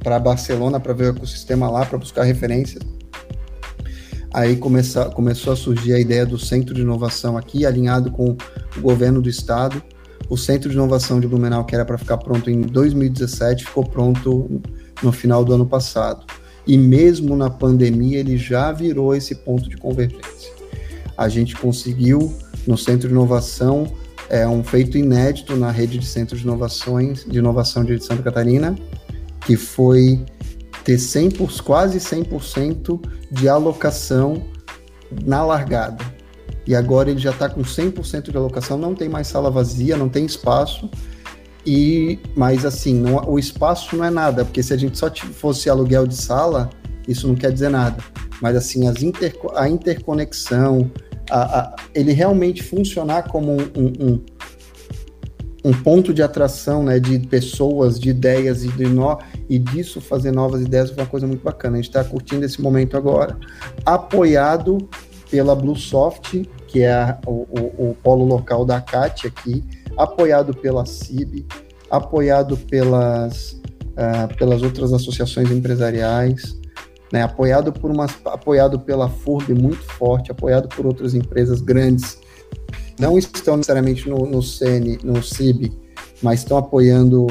para Barcelona para ver o ecossistema lá, para buscar referências. Aí começa, começou a surgir a ideia do centro de inovação aqui, alinhado com o governo do estado. O centro de inovação de Blumenau, que era para ficar pronto em 2017, ficou pronto no final do ano passado. E mesmo na pandemia, ele já virou esse ponto de convergência. A gente conseguiu, no centro de inovação, é um feito inédito na rede de centros de inovações de inovação de Santa Catarina, que foi ter 100 por, quase 100% de alocação na largada. E agora ele já está com 100% de alocação, não tem mais sala vazia, não tem espaço. E mas assim, não, o espaço não é nada, porque se a gente só fosse aluguel de sala, isso não quer dizer nada. Mas assim, as a interconexão, a, a, ele realmente funcionar como um, um, um, ponto de atração né, de pessoas, de ideias e, de no, e disso fazer novas ideias foi uma coisa muito bacana. A gente está curtindo esse momento agora, apoiado pela Bluesoft, que é a, o, o, o, polo local da CAT aqui, apoiado pela CIB, apoiado pelas, uh, pelas outras associações empresariais, né, apoiado por uma, apoiado pela FURB muito forte, apoiado por outras empresas grandes, não estão necessariamente no, no CN, no CIB, mas estão apoiando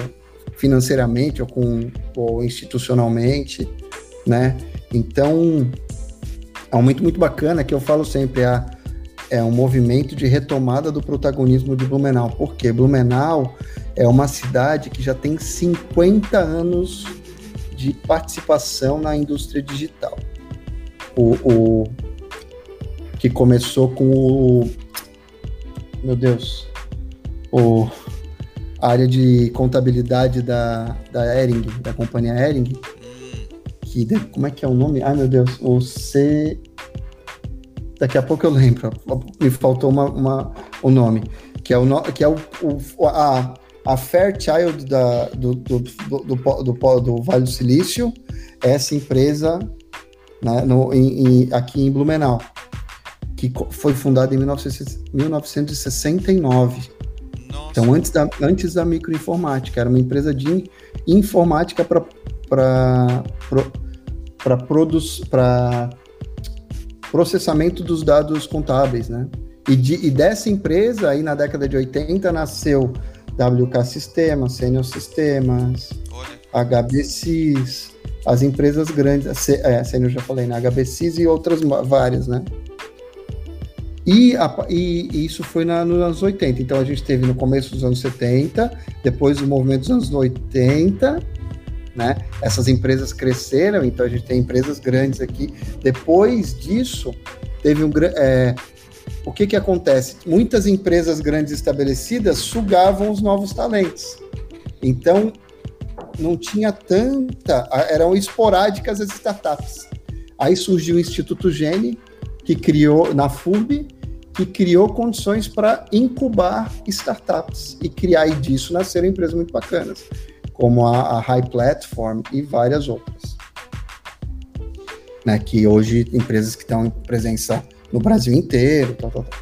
financeiramente ou, com, ou institucionalmente, né? Então, é um momento muito bacana que eu falo sempre, é, é um movimento de retomada do protagonismo de Blumenau. Por quê? Blumenau é uma cidade que já tem 50 anos de participação na indústria digital. O, o que começou com o meu Deus, o a área de contabilidade da, da Ering, da companhia Ering, que como é que é o nome? Ai meu Deus, o C daqui a pouco eu lembro, me faltou uma, uma o nome, que é o que é o, o a, a Fairchild da, do, do, do, do, Vale do Silício, essa empresa né, no, em, em, aqui em Blumenau, que foi fundada em 1969. Nossa. Então, antes da, antes da microinformática, era uma empresa de informática para para processamento dos dados contábeis, né? E, de, e, dessa empresa, aí na década de 80, nasceu WK Sistemas, Senior Sistemas, HBCs, as empresas grandes, é, Senior já falei, né? HBCs e outras várias, né? E, a, e, e, isso foi na, nos anos 80. Então a gente teve no começo dos anos 70, depois o movimento dos anos 80, né? Essas empresas cresceram, então a gente tem empresas grandes aqui. Depois disso, teve um é, o que que acontece? Muitas empresas grandes estabelecidas sugavam os novos talentos. Então não tinha tanta, eram esporádicas as startups. Aí surgiu o Instituto Gene, que criou na FURB, que criou condições para incubar startups e criar e disso nasceram empresas muito bacanas como a, a High Platform e várias outras. Né, que hoje empresas que estão em presença no Brasil inteiro. Tal, tal, tal.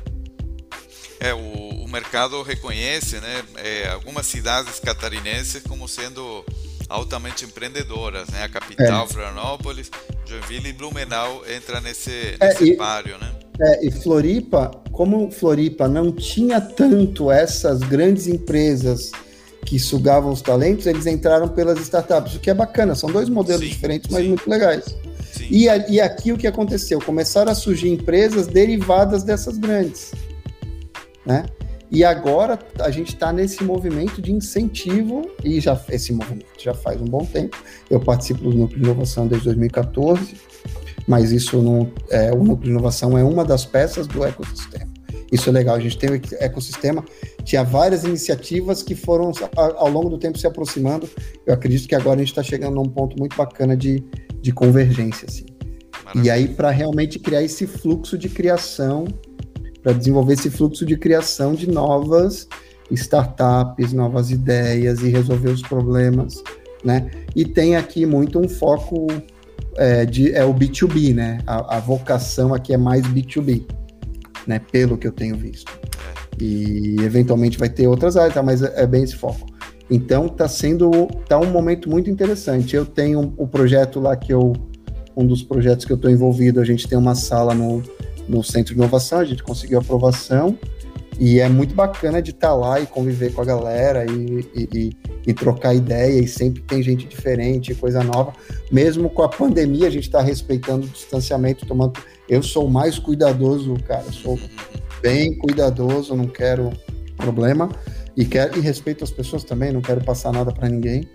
É, o, o, mercado reconhece né, é, algumas cidades catarinenses como sendo altamente empreendedoras, né? A capital, é. Florianópolis, Joinville e Blumenau entra nesse, é, nesse é, páreo, né? É, e Floripa, como Floripa não tinha tanto essas grandes empresas que sugavam os talentos, eles entraram pelas startups, o que é bacana, são dois modelos sim, diferentes, mas sim. muito legais. E, e aqui o que aconteceu? Começaram a surgir empresas derivadas dessas grandes. Né? E agora a gente está nesse movimento de incentivo, e já esse movimento já faz um bom tempo. Eu participo do Núcleo de Inovação desde 2014, mas isso não é, o Núcleo de Inovação é uma das peças do ecossistema. Isso é legal. A gente tem o ecossistema, tinha várias iniciativas que foram ao longo do tempo se aproximando. Eu acredito que agora a gente está chegando num ponto muito bacana de, de convergência. Assim. E aí, para realmente criar esse fluxo de criação, para desenvolver esse fluxo de criação de novas startups, novas ideias e resolver os problemas, né? E tem aqui muito um foco é, de é o B2B, né? A, a vocação aqui é mais B2B né? Pelo que eu tenho visto. E eventualmente vai ter outras áreas, tá? mas é, é bem esse foco. Então tá sendo tá um momento muito interessante. Eu tenho o um, projeto lá que eu um dos projetos que eu estou envolvido, a gente tem uma sala no, no centro de inovação, a gente conseguiu aprovação e é muito bacana de estar tá lá e conviver com a galera e, e, e, e, trocar ideia e sempre tem gente diferente, coisa nova. Mesmo com a pandemia, a gente está respeitando o distanciamento, tomando eu sou mais cuidadoso, cara. Sou bem cuidadoso, não quero problema e quero e respeito as pessoas também, não quero passar nada para ninguém.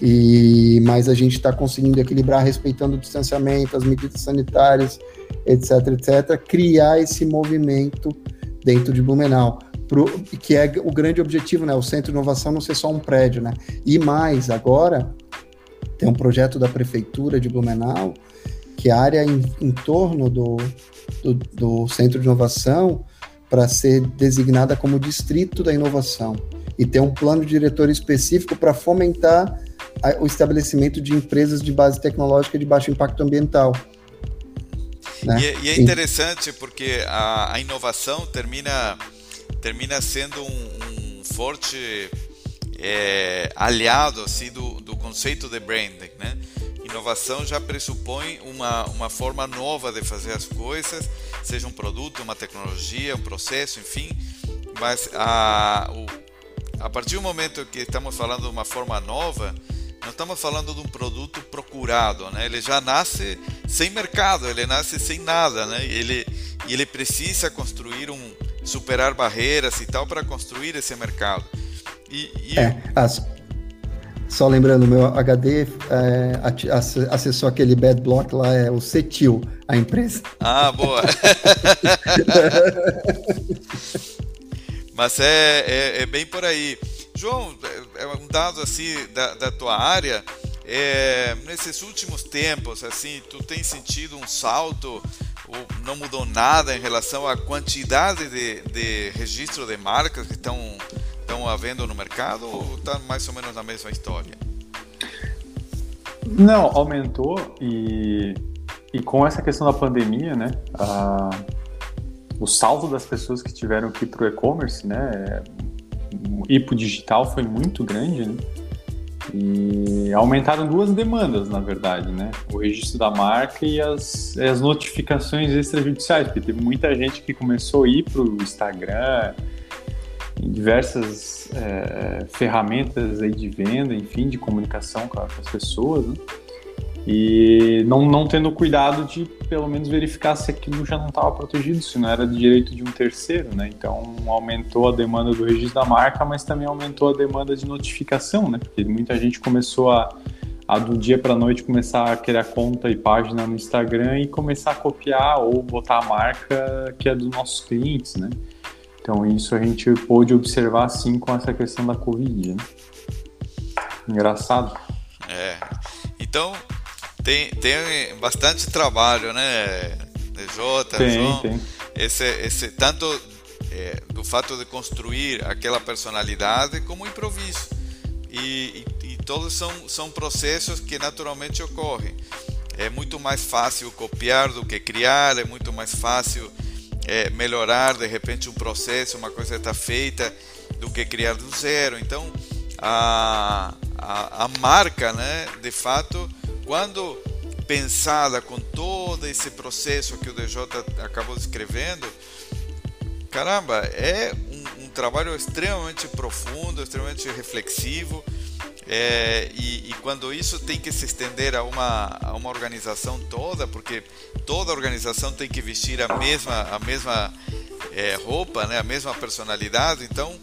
E mas a gente está conseguindo equilibrar respeitando o distanciamento, as medidas sanitárias, etc, etc, criar esse movimento dentro de Blumenau, pro, que é o grande objetivo, né? O centro de inovação não ser só um prédio, né? E mais agora tem um projeto da prefeitura de Blumenau que a área em, em torno do, do, do centro de inovação para ser designada como distrito da inovação e ter um plano diretor específico para fomentar a, o estabelecimento de empresas de base tecnológica de baixo impacto ambiental. Né? E, é, e, é interessante porque a, a, inovação termina, termina sendo um, um forte é, aliado assim, do, do conceito de branding, né? Inovação já pressupõe uma, uma forma nova de fazer as coisas, seja um produto, uma tecnologia, um processo, enfim. Mas a, o, a partir do momento que estamos falando de uma forma nova, não estamos falando de um produto procurado, né? Ele já nasce sem mercado, ele nasce sem nada, né? Ele ele precisa construir um superar barreiras e tal para construir esse mercado. E, e... É, as, só lembrando, meu HD é, acessou aquele bad block lá, é o Cetil, a empresa. Ah, boa. <laughs> Mas é, é, é, bem por aí. João, é, é um dado assim da, da tua área, é, nesses últimos tempos, assim, tu tem sentido um salto ou não mudou nada em relação à quantidade de, de registro de marcas que estão estão havendo no mercado ou está mais ou menos na mesma história? Não, aumentou e, e com essa questão da pandemia, né, a, o salto das pessoas que tiveram que ir para o e-commerce, né, ir para o digital foi muito grande, né, e aumentaram duas demandas, na verdade, né? O registro da marca e as, as notificações extrajudiciais, porque teve muita gente que começou a ir para o Instagram, em diversas é, ferramentas aí de venda, enfim, de comunicação com as pessoas, né? e não, não tendo cuidado de pelo menos verificar se aquilo já não estava protegido, se não era de direito de um terceiro, né? Então aumentou a demanda do registro da marca, mas também aumentou a demanda de notificação, né? Porque muita gente começou a, a do dia para noite começar a criar conta e página no Instagram e começar a copiar ou botar a marca que é dos nossos clientes, né? Então isso a gente pôde observar assim com essa questão da Covid, né? Engraçado. É. Então, tem, tem bastante trabalho, né? DJ, tem, João. Tem. Esse, esse, tanto é, do fato de construir aquela personalidade como improviso. E, e, e, todos são, são processos que naturalmente ocorrem. É muito mais fácil copiar do que criar, é muito mais fácil é, melhorar de repente um processo, uma coisa está feita, do que criar do zero. Então, a, a, a marca, né, de fato, quando pensada com todo esse processo que o DJ acabou descrevendo, caramba, é um, um trabalho extremamente profundo, extremamente reflexivo. É, e, e, quando isso tem que se estender a uma, a uma organização toda, porque toda organização tem que vestir a mesma, a mesma é, roupa, né, a mesma personalidade, então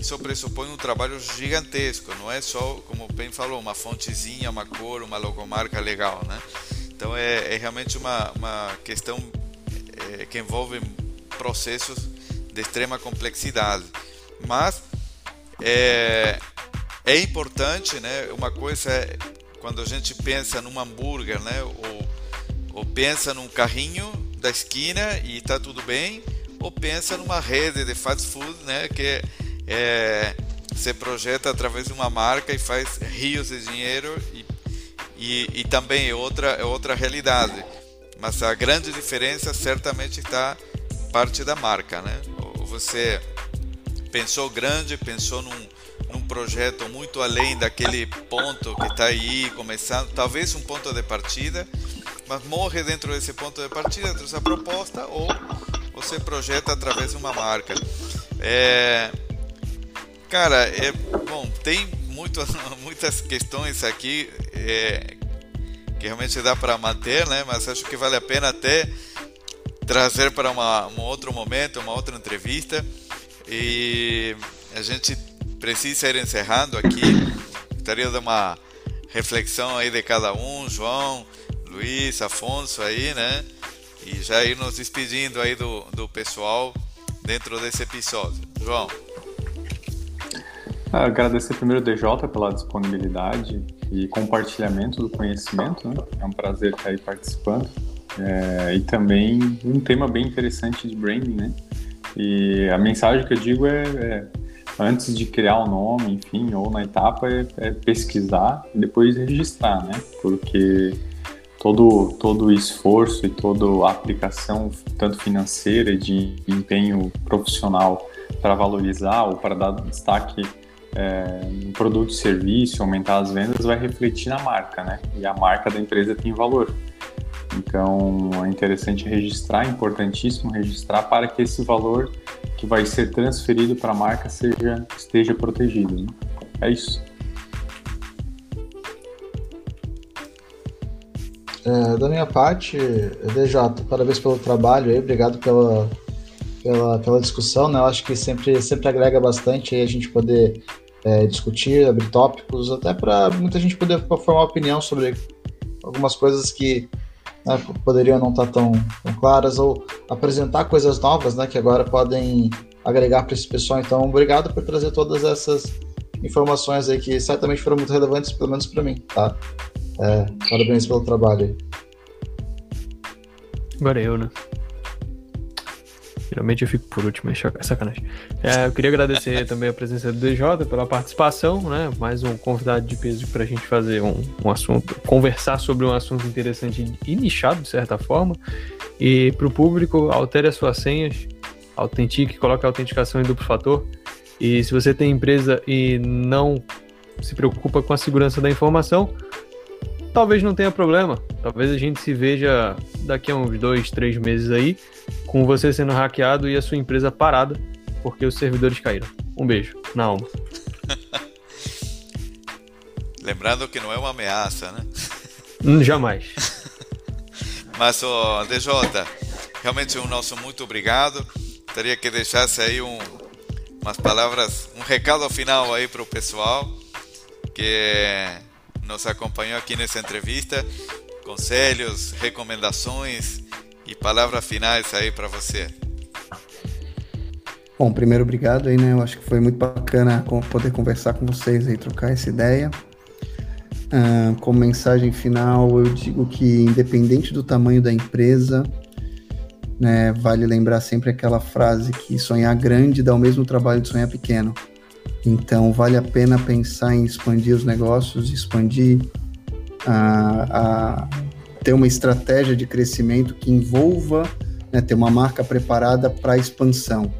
isso pressupõe um trabalho gigantesco, não é só, como o Ben falou, uma fontezinha, uma cor, uma logomarca legal, né? Então é, é realmente uma, uma questão é, que envolve processos de extrema complexidade. Mas é, é importante, né? Uma coisa é quando a gente pensa num hambúrguer, né? Ou, ou pensa num carrinho da esquina e está tudo bem, ou pensa numa rede de fast food, né? Que é, você projeta através de uma marca e faz rios de dinheiro e, e, e também é outra, é outra realidade. Mas a grande diferença certamente está parte da marca, né? Você pensou grande, pensou num, num projeto muito além daquele ponto que está aí começando, talvez um ponto de partida, mas morre dentro desse ponto de partida, dentro dessa proposta, ou você projeta através de uma marca. É, Cara, é bom, tem muito, <laughs> muitas questões aqui é, que realmente dá para manter, né? Mas acho que vale a pena até trazer para uma, um outro momento, uma outra entrevista. E a gente precisa ir encerrando aqui. Gostaria de uma reflexão aí de cada um, João, Luiz, Afonso aí, né? E já ir nos despedindo aí do, do pessoal dentro desse episódio. João. Agradecer primeiro o DJ pela disponibilidade e compartilhamento do conhecimento. Né? É um prazer estar aí participando. É, e também um tema bem interessante de branding, né? E a mensagem que eu digo é, é antes de criar o nome, enfim, ou na etapa, é, é, pesquisar e depois registrar, né? Porque todo, todo esforço e toda aplicação, tanto financeira de empenho profissional para valorizar ou para dar destaque é, um produto e serviço, aumentar as vendas, vai refletir na marca, né? E a marca da empresa tem valor. Então é interessante registrar, é importantíssimo registrar para que esse valor que vai ser transferido para a marca seja, esteja protegido. Né? É isso. É, da minha parte, DJ, parabéns pelo trabalho aí, obrigado pela, pela, pela discussão, né? Eu acho que sempre, sempre agrega bastante aí a gente poder é, discutir, abrir tópicos, até para muita gente poder formar opinião sobre algumas coisas que né, poderiam não estar tão, tão, claras, ou apresentar coisas novas né, que agora podem agregar para esse pessoal. Então, obrigado por trazer todas essas informações aí que certamente foram muito relevantes, pelo menos para mim, tá? É, parabéns pelo trabalho. Agora eu, né? Geralmente eu fico por último, é sacanagem. É, eu queria agradecer também a presença do DJ pela participação, né? Mais um convidado de peso para a gente fazer um, um assunto, conversar sobre um assunto interessante e nichado, de certa forma. E para o público, altere as suas senhas, autentique, coloque a autenticação em duplo fator. E se você tem empresa e não se preocupa com a segurança da informação, talvez não tenha problema. Talvez a gente se veja daqui a uns dois, três meses aí, com você sendo hackeado e a sua empresa parada, porque os servidores caíram. Um beijo, na alma. <laughs> Lembrando que não é uma ameaça, né? Hum, jamais. <laughs> Mas, oh, DJ, realmente um nosso muito obrigado. Teria que deixasse aí um, umas palavras, um recado final aí para o pessoal que nos acompanhou aqui nessa entrevista. Conselhos, recomendações e palavras finais aí para você. Bom, primeiro obrigado aí, né? Eu acho que foi muito bacana poder conversar com vocês e trocar essa ideia. Uh, como mensagem final, eu digo que independente do tamanho da empresa, né, vale lembrar sempre aquela frase que sonhar grande dá o mesmo trabalho de sonhar pequeno. Então, vale a pena pensar em expandir os negócios, expandir a, a ter uma estratégia de crescimento que envolva né, ter uma marca preparada para expansão.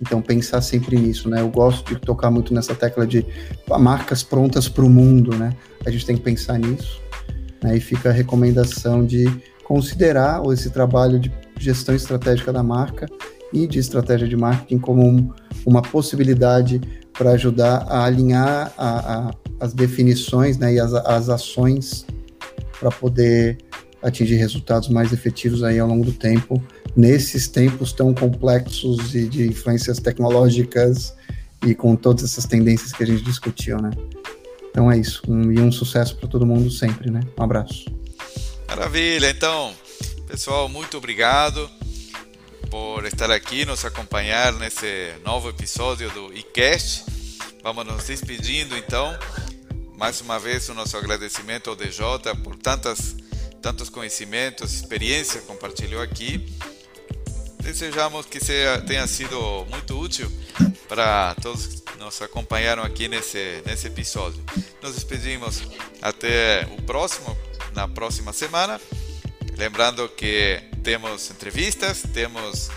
Então, pensar sempre nisso, né? Eu gosto de tocar muito nessa tecla de marcas prontas para o mundo, né? A gente tem que pensar nisso. Né? E fica a recomendação de considerar esse trabalho de gestão estratégica da marca e de estratégia de marketing como um, uma possibilidade para ajudar a alinhar a, a, as definições né, e as, as ações para poder atingir resultados mais efetivos aí ao longo do tempo, nesses tempos tão complexos e de influências tecnológicas e com todas essas tendências que a gente discutiu, né? Então é isso, um, e um sucesso para todo mundo sempre, né? Um abraço. Maravilha, então, pessoal, muito obrigado por estar aqui, nos acompanhar nesse novo episódio do iCast. Vamos nos despedindo então. Mais uma vez o nosso agradecimento ao DJ por tantas, tantos conhecimentos, experiência compartilhou aqui. Desejamos que seja, tenha sido muito útil para todos que nos acompanharam aqui nesse, nesse episódio. Nos despedimos até o próximo, na próxima semana. Lembrando que temos entrevistas, temos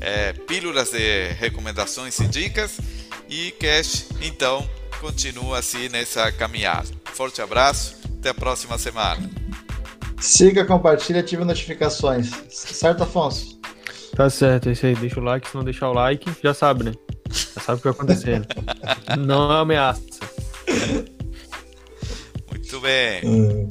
é, pílulas de recomendações e dicas e Cash, então, continua assim nessa caminhada. Forte abraço, até a próxima semana. Siga, compartilha, ative notificações. Certo, Afonso? Tá certo, é isso aí. Deixa o like, se não deixar o like, já sabe, né? Já sabe o que vai acontecer. Né? <laughs> não é ameaça. Muito bem. Hum.